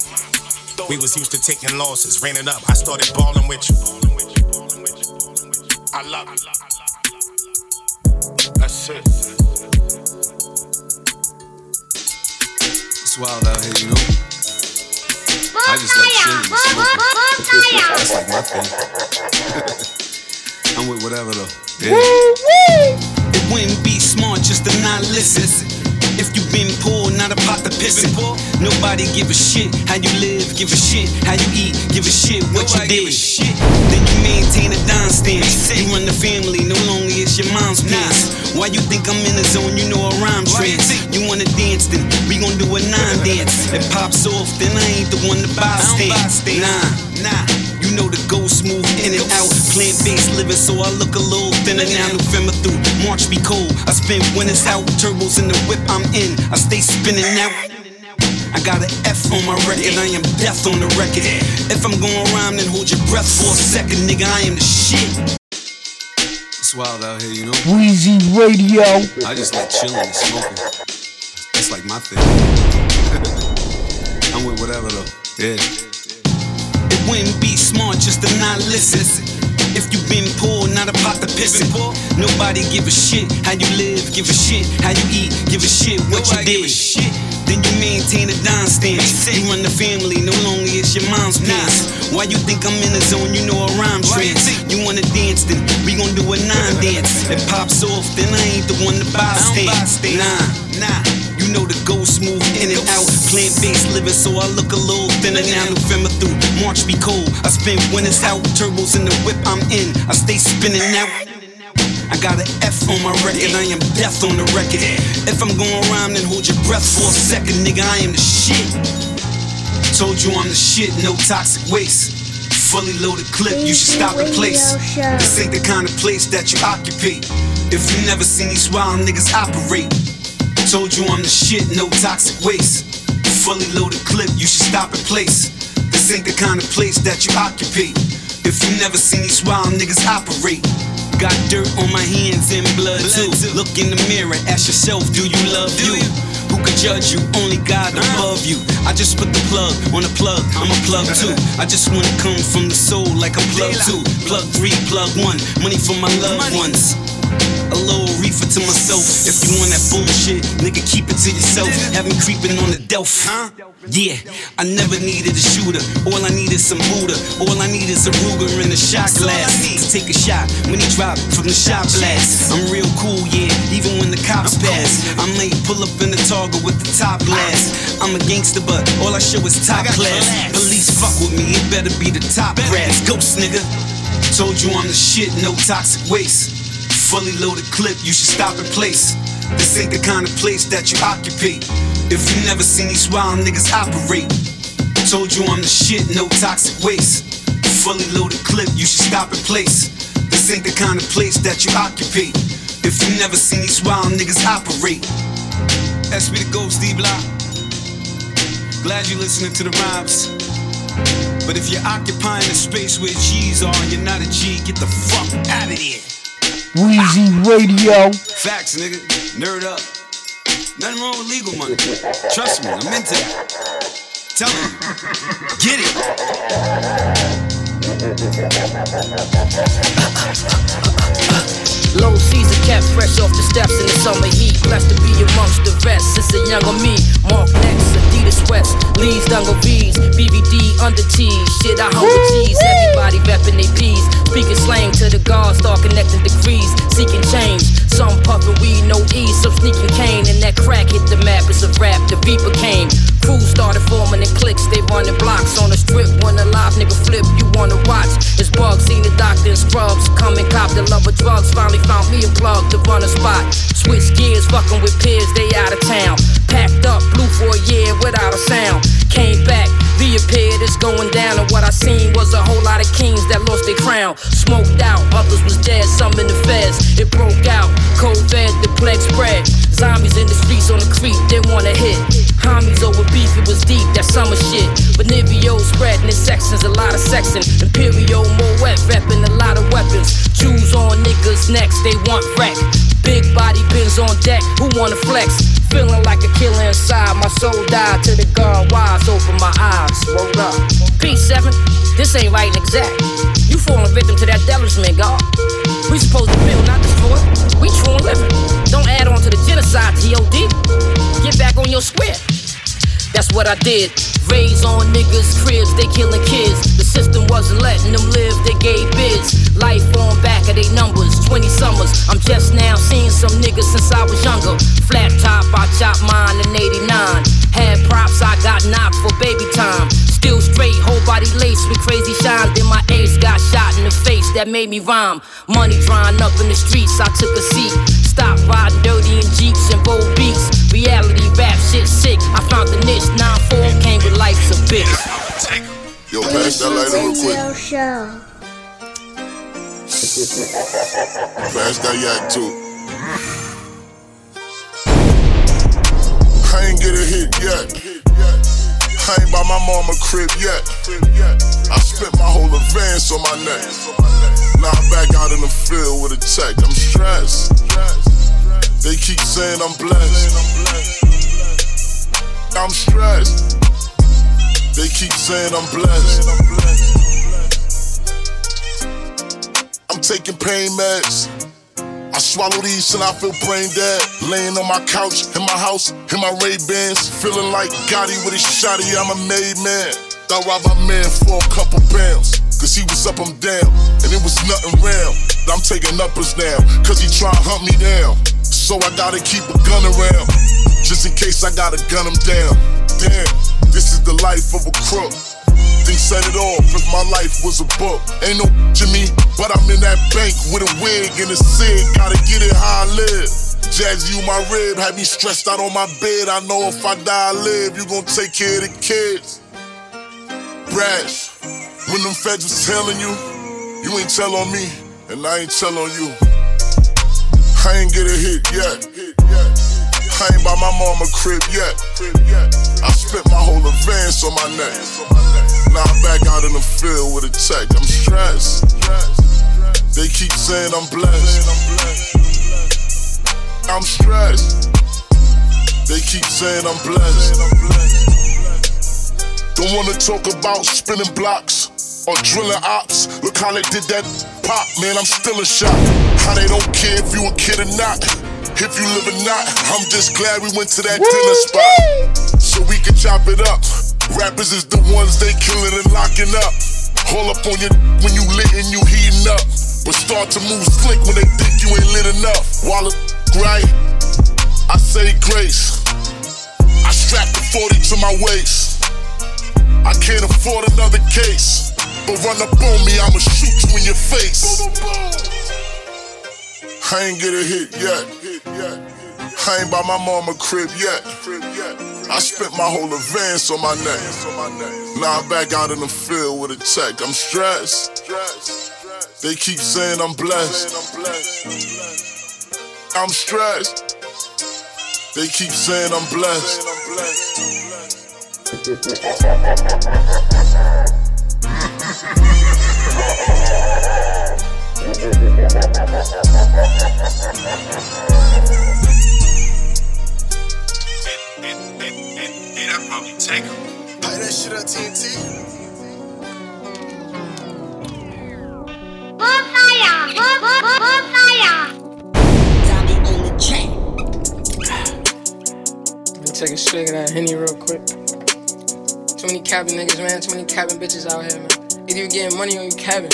Speaker 23: We was used to taking losses, ran it up. I started balling with you. I love it. That's it.
Speaker 24: It's wild out here, you know. I just like chilling and smoking. That's like my thing. I'm with whatever though. Yeah.
Speaker 25: It wouldn't be smart just to not listen. If you've been poor, not a pot to piss in. Nobody give a shit how you live, give a shit how you eat, give a shit what you did. Then you maintain a dime stance. You run the family, no longer it's your mom's pants. Why you think I'm in the zone? You know a rhyme trance. You wanna dance, then we gon' do a nine dance. It pops off, then I ain't the one to buy stand. Nah, nah. You know the ghost move in and out. Plant based living, so I look a little thinner now. November through March be cold. I spend winters out, turbos in the whip I'm in. I stay spinning out. I got an F on my record, I am death on the record. If I'm going rhyme, then hold your breath for a second, nigga. I am the shit.
Speaker 24: It's wild out here, you know.
Speaker 1: Weezy Radio.
Speaker 24: I just like chilling and smoking. That's like my thing. I'm with whatever though. Yeah.
Speaker 25: It wouldn't be smart just to not listen. If you been poor, not a pot to piss in. Nobody give a shit how you live, give a shit how you eat, give a shit what you did. Then you maintain a dime stance. You run the family, no longer it's your mom's pants. Why you think I'm in the zone? You know a rhyme trance. You wanna dance, then we gon' do a nine dance. It pops off, then I ain't the one to buy stand. Nah, nah. You know the ghost move in and out. Plant based living, so I look a little thinner now. November through March be cold. I spend winters out, turbos in the whip I'm in. I stay spinning out. I got an F on my record, I am death on the record. If I'm going rhyme, then hold your breath for a second, nigga. I am the shit. Told you I'm the shit, no toxic waste. Fully loaded clip, you should stop the place. This ain't the kind of place that you occupy. If you never seen these wild niggas operate. Told you I'm the shit, no toxic waste. Fully loaded clip, you should stop and place. This ain't the kind of place that you occupy. If you never seen these wild niggas operate. Got dirt on my hands and blood, too. Look in the mirror, ask yourself, do you love you? Who could judge you? Only God above you. I just put the plug on the plug, I'm a plug too. I just wanna come from the soul like a plug two. Plug three, plug one, money for my loved ones. A little reefer to myself. If you want that bullshit, nigga, keep it to yourself. Have me creeping on the Delph. Yeah, I never needed a shooter. All I need is some Buddha. All I need is a Ruger and a shot glass to take a shot when he drop from the shot blast. I'm real cool, yeah, even when the cops pass. I might pull up in the Targa with the top glass. I'm a gangster, but all I show is top class. Police fuck with me, it better be the top brass. Ghost nigga. Told you I'm the shit, no toxic waste. Fully loaded clip, you should stop and place. This ain't the kind of place that you occupy. If you never seen these wild niggas operate. Told you I'm the shit, no toxic waste. Fully loaded clip, you should stop and place. This ain't the kind of place that you occupy. If you never seen these wild niggas operate. SP the Ghost D Block. Glad you listening to the rhymes. But if you're occupying a space where G's are and you're not a G, get the fuck out of here.
Speaker 1: Weezy Radio.
Speaker 25: Facts, nigga. Nerd up. Nothing wrong with legal money. Trust me, I'm into that. Tell me. Get it.
Speaker 26: Low season cat fresh off the steps in the summer heat. Blessed to be amongst the rest. Since a younger me, Mark next, Adidas West, Lee's Dungle V's, BVD under T's. Shit, I humble G's. Everybody reppin' they P's. Speaking slang to the guards, start connecting degrees, seeking change. Some puffin' weed, no ease, some sneaking cane, and that crack hit the map. It's a rap. The Reaper came. Crews started forming in cliques, they running blocks on the strip. When a live nigga flip, you wanna watch. It's bugs, seen the doctor in scrubs. And cop the love of drugs. Finally found me a plug to run a spot. Switch gears, fucking with peers, they out of town. Packed up, blue for a year without a sound. Came back, reappeared, it's going down. And what I seen was a whole lot of kings that lost their crown. Smoked out, others was dead, some in the feds. It broke out, cold COVID, the plague spread. Zombies in the streets on the creek, they wanna hit. Homies spreading in sections, a lot of sexing. Imperial Moet repping a lot of weapons. Jews on niggas' necks, they want wreck. Big body bins on deck, who wanna flex? Feeling like a killer inside, my soul died to the guard wise, open my eyes, rolled up. P7, this ain't right and exact. You falling victim to that devilishment, God. We supposed to build, not destroy. We true and living. Don't add on to the genocide, G.O.D. Get back on your square. That's what I did. Raise on niggas' cribs, they killing kids. The system wasn't letting them live, they gave bids. Life on back of they numbers, 20 summers. I'm just now seeing some niggas since I was younger. Flat top, I chopped mine in 89. Had props, I got knocked for baby time. Still straight, whole body laced with crazy shine. Then my ace got shot in the face, that made me rhyme. Money drying up in the streets, I took a seat. Stop riding dirty in jeeps and bold beats. Reality rap shit sick. I found the niche. 9-4 came with life's a bitch.
Speaker 27: Yo, pass that lighter real quick.
Speaker 3: Show.
Speaker 27: Pass that yak too. I ain't get a hit yet. I ain't by my mama crib yet. I spent my whole advance on my neck. Now I'm back out in the field with a check. I'm stressed. They keep saying I'm blessed. I'm stressed. They keep saying I'm blessed. I'm taking pain meds. I swallow these and I feel brain dead. Laying on my couch, in my house, in my Ray Bans. Feeling like Gotti with his shotty, I'm a made man. Thought rob my man for a couple pounds. Cause he was up, I'm down. And it was nothing round. I'm taking uppers now. Cause he try to hunt me down. So I gotta keep a gun around. Just in case I gotta gun him down. Damn, this is the life of a crook. Think set it off if my life was a book. Ain't no Jimmy, but I'm in that bank with a wig and a cig. Gotta get it how I live. Jazzy, you my rib, had me stressed out on my bed. I know if I die, I live. You gon' take care of the kids. Brash, when them feds was telling you, you ain't tell on me, and I ain't tell on you. I ain't get a hit yet. I ain't by my mama crib yet. I spent my whole advance on my neck. Now I'm back out in the field with a tech. I'm stressed. They keep saying I'm blessed. I'm stressed. They keep saying I'm blessed. Don't wanna talk about spinning blocks or drilling ops. Look how they did that pop, man. I'm still in shock. How they don't care if you a kid or not. If you live or not, I'm just glad we went to that dinner spot so we can chop it up. Rappers is the ones they killing and locking up. All up on your when you lit and you heating up. But start to move slick when they think you ain't lit enough. While it right, I say grace. I strap the 40 to my waist. I can't afford another case. But run up on me, I'ma shoot you in your face. I ain't get a hit yet. I ain't by my mama crib yet. I spent my whole advance on my neck. Now I'm back out in the field with a check. I'm stressed. They keep saying I'm blessed. I'm stressed. They keep saying I'm blessed.
Speaker 28: Take. Play that shit up, TNT.
Speaker 5: Take a swig of that Henny real quick. Too many cabin niggas, man. Too many cabin bitches out here, man. Either you getting money or you cabin.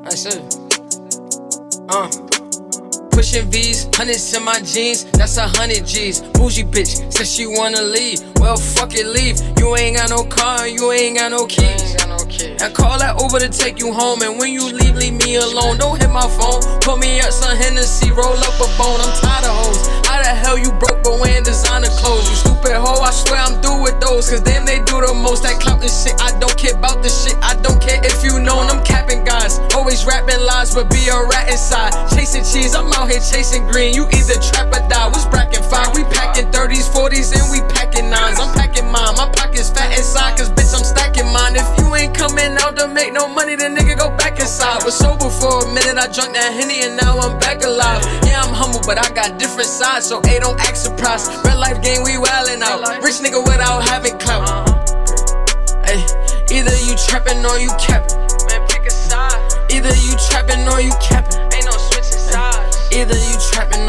Speaker 5: That's it. Uh. Pushing V's, hundreds in my jeans, that's a hundred G's. Bougie bitch, says she wanna leave. Well, fuck it, leave. You ain't got no car, you ain't got no keys. I call that Uber to take you home, and when you leave, leave me alone. Don't hit my phone. Put me up some Hennessy, roll up a bone. I'm tired of hoes. How the hell you broke but wearing designer clothes? You stupid hoe, I swear I'm through with those. Cause damn, they do the most. That clout and shit, I don't care about the shit. I don't care if you know I'm capping guys. Always rapping lies, but be a rat inside. Chasing cheese, I'm out here chasing green. You either trap or die. What's bracket five? We packing 30s, 40s, and we packing nines. I'm packing mine. My pockets fat inside, cause bitch, I'm stacking mine. If you ain't coming out to make no money, then nigga go back inside. Was sober for a minute, I drunk that Henny, and now I'm back alive. Yeah, I'm humble, but I got different sides, so A don't act surprised. Red life game, we wildin' out. Rich nigga without having clout. Hey, either you trapping or you capping. Man, pick a side. Either you trapping or you capping. Ain't no switching sides. Either you trapping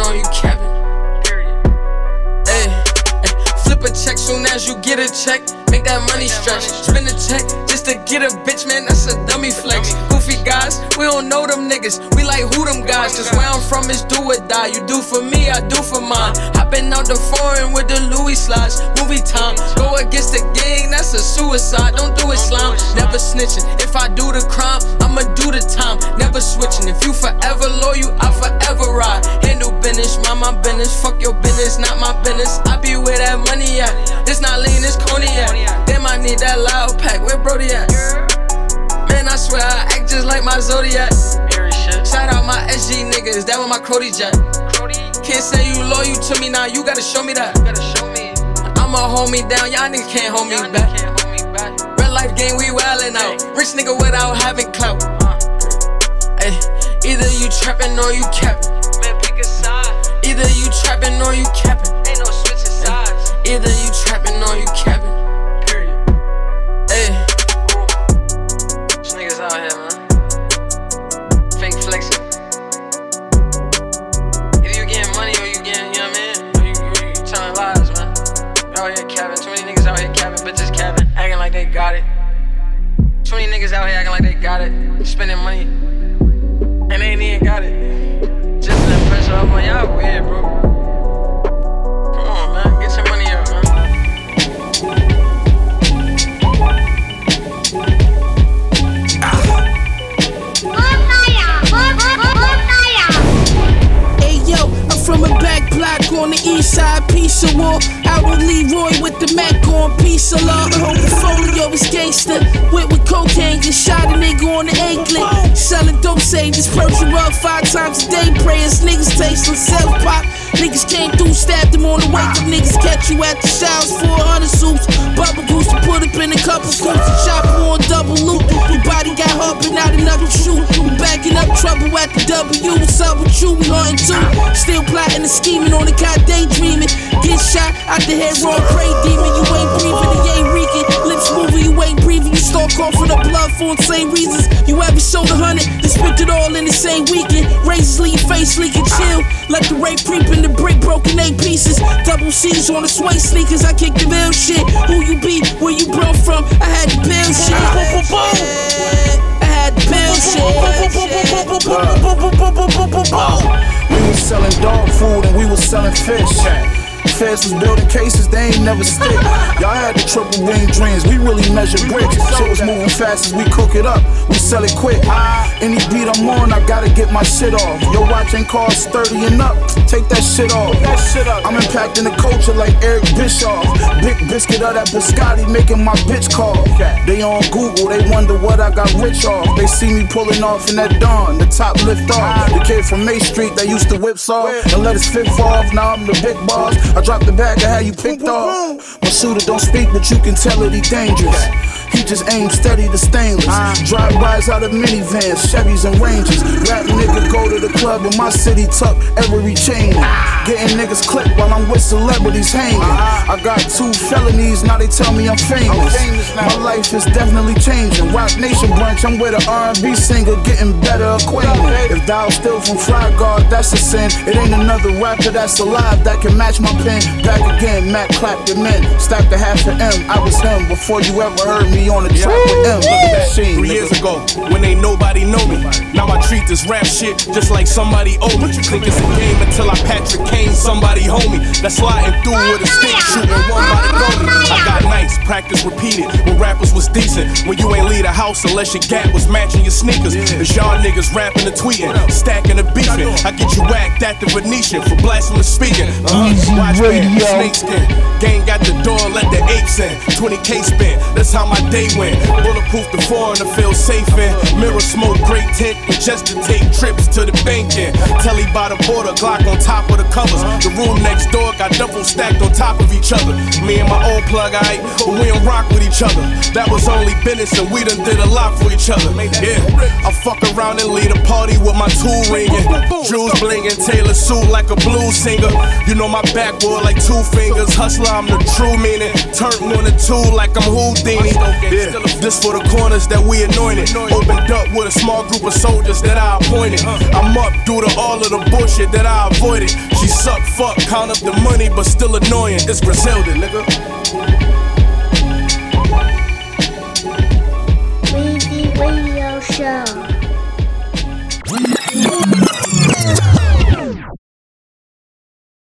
Speaker 5: a check. Make that money stretch. Spend a check just to get a bitch, man. That's a dummy flex. Goofy guys, we don't know them niggas. We like who them guys. Cause where I'm from is do or die. You do for me, I do for mine. Hopping out the foreign with the Louis slides. Movie time. Go against the gang, that's a suicide. Don't do it, slime. Never snitching. If I do the crime, I'ma do the time. Never switching. If you forever loyal, I forever ride. Business, mind my business. Fuck your business, not my business. I be where that money at. It's not lean, it's cognac. Damn, I need that loud pack. Where Brody at? Man, I swear I act just like my Zodiac. Shout out my SG niggas, that was my Crody jack. Can't say you loyal to me now, you gotta show me that. I'ma hold me down, y'all niggas can't hold me back. Red life game, we wildin' out. Rich nigga without having clout. Ay, either you trapping or you capping. Either you trapping or you capping. Ain't no switching sides. Either you trapping or you capping. Period. Hey. These niggas out here, man. Fake flexing. Either you getting money or you getting, you know what I mean? Or you, you, you telling lies, man. You out here capping. Too many niggas out here capping, bitches capping, acting like they got it. Too many niggas out here acting like they got it, spending money, and they ain't even got it. Y'all weird, bro. Get money.
Speaker 13: Hey yo, I'm from a back block on the east side, piece of war. Leroy with the Mac on, piece of law. Whole portfolio is gangster. Went with cocaine, just shot a nigga on the anklet. Selling dope sages, Persian rug five times a day. Prayers, niggas taste self pop. Niggas came through, stabbed him on the way. Them niggas catch you at the showers, 400 soups. Bubble goose to put up in a couple scoops. Chop on double loop. Your body got but not another shoot. Backing up trouble at the W. What's up with you? We hunting too. Still plotting and scheming on the cot, daydreaming. Get shot out the head, wrong prey demon. You ain't breathing, you ain't reeking. Lips moving, you ain't breathing. You start coughing up blood for the same reasons. You ever sold a hundred, then spent it all in the same weekend. Razors leave face leaking, chill. Let the rape creep in the brick, broken eight pieces. Double C's on the sway sneakers. I kick the real shit. Who you be? Where you brought from? I had to build shit. I had to build shit.
Speaker 29: We was selling dog food and we was selling fish. Was building cases, they ain't never stick. Y'all had the triple wing dreams, we really measure bricks. Shit was moving fast as we cook it up, we sell it quick. Any beat I'm on, I gotta get my shit off. Your watch ain't cost 30 and up, take that shit off. I'm impacting the culture like Eric Bischoff. Big biscuit of that biscotti making my bitch call. They on Google, they wonder what I got rich off. They see me pulling off in that dawn, the top lift off. The kid from May Street that used to whip saw and let his fall off. Now I'm the big boss. I dropped the bag, I had you picked off. My shooter don't speak, but you can tell that he dangerous. He just aims steady to stainless. Drive bys out of minivans, Chevys and Rangers. Rap nigga go to the club in my city, tuck every chain. Getting niggas clipped while I'm with celebrities hanging. I got two felonies, now they tell me I'm famous. My life is definitely changing. Roc Nation brunch, I'm with an R&B singer, getting better acquainted. If thou still from Fly Guard, that's a sin. It ain't another rapper that's alive that can match my pen. Back again, Matt clapped the men. Stacked a half of M. I was him before you ever heard me on the track with M. Look at that sheen.
Speaker 30: Three years ago, when ain't nobody know me. Now I treat this rap shit just like somebody owe me. Think it's a game until I Patrick Kane, somebody homie. That's sliding through with a stick, shooting one by the goalie. I got nights, practice repeated. When rappers was decent, when you ain't leave the house unless your gap was matching your sneakers. It's y'all niggas rapping and tweeting, stacking and beefing. I get you whacked at the Venetian for blasphemous speaking. Uh, watch band, snake skin. Gang got the door, let the apes in. 20k spin, that's how my day went. Bulletproof the foreigner, feel safe in. Mirror smoke, great tent, and just to take trips to the bank in. Telly by the border, Glock on top of the covers. The room next door got double stacked on top of each other. Me and my old plug, I but we don't rock with each other. That was only business, and we done did a lot for each other. Yeah, I fuck around and lead a party with my tool ringing. Jewels blinging, Taylor suit like a blues singer. You know my backboard like two fingers. Hustler, I'm the true meaning. Turn one and two like I'm Houdini. Yeah. This for the corners that we anointed. Opened up with a small group of soldiers that I appointed. I'm up due to all of the bullshit that I avoided. She suck, fuck, count up the money, but still annoying. It's Griselda, nigga.
Speaker 3: Radio Show.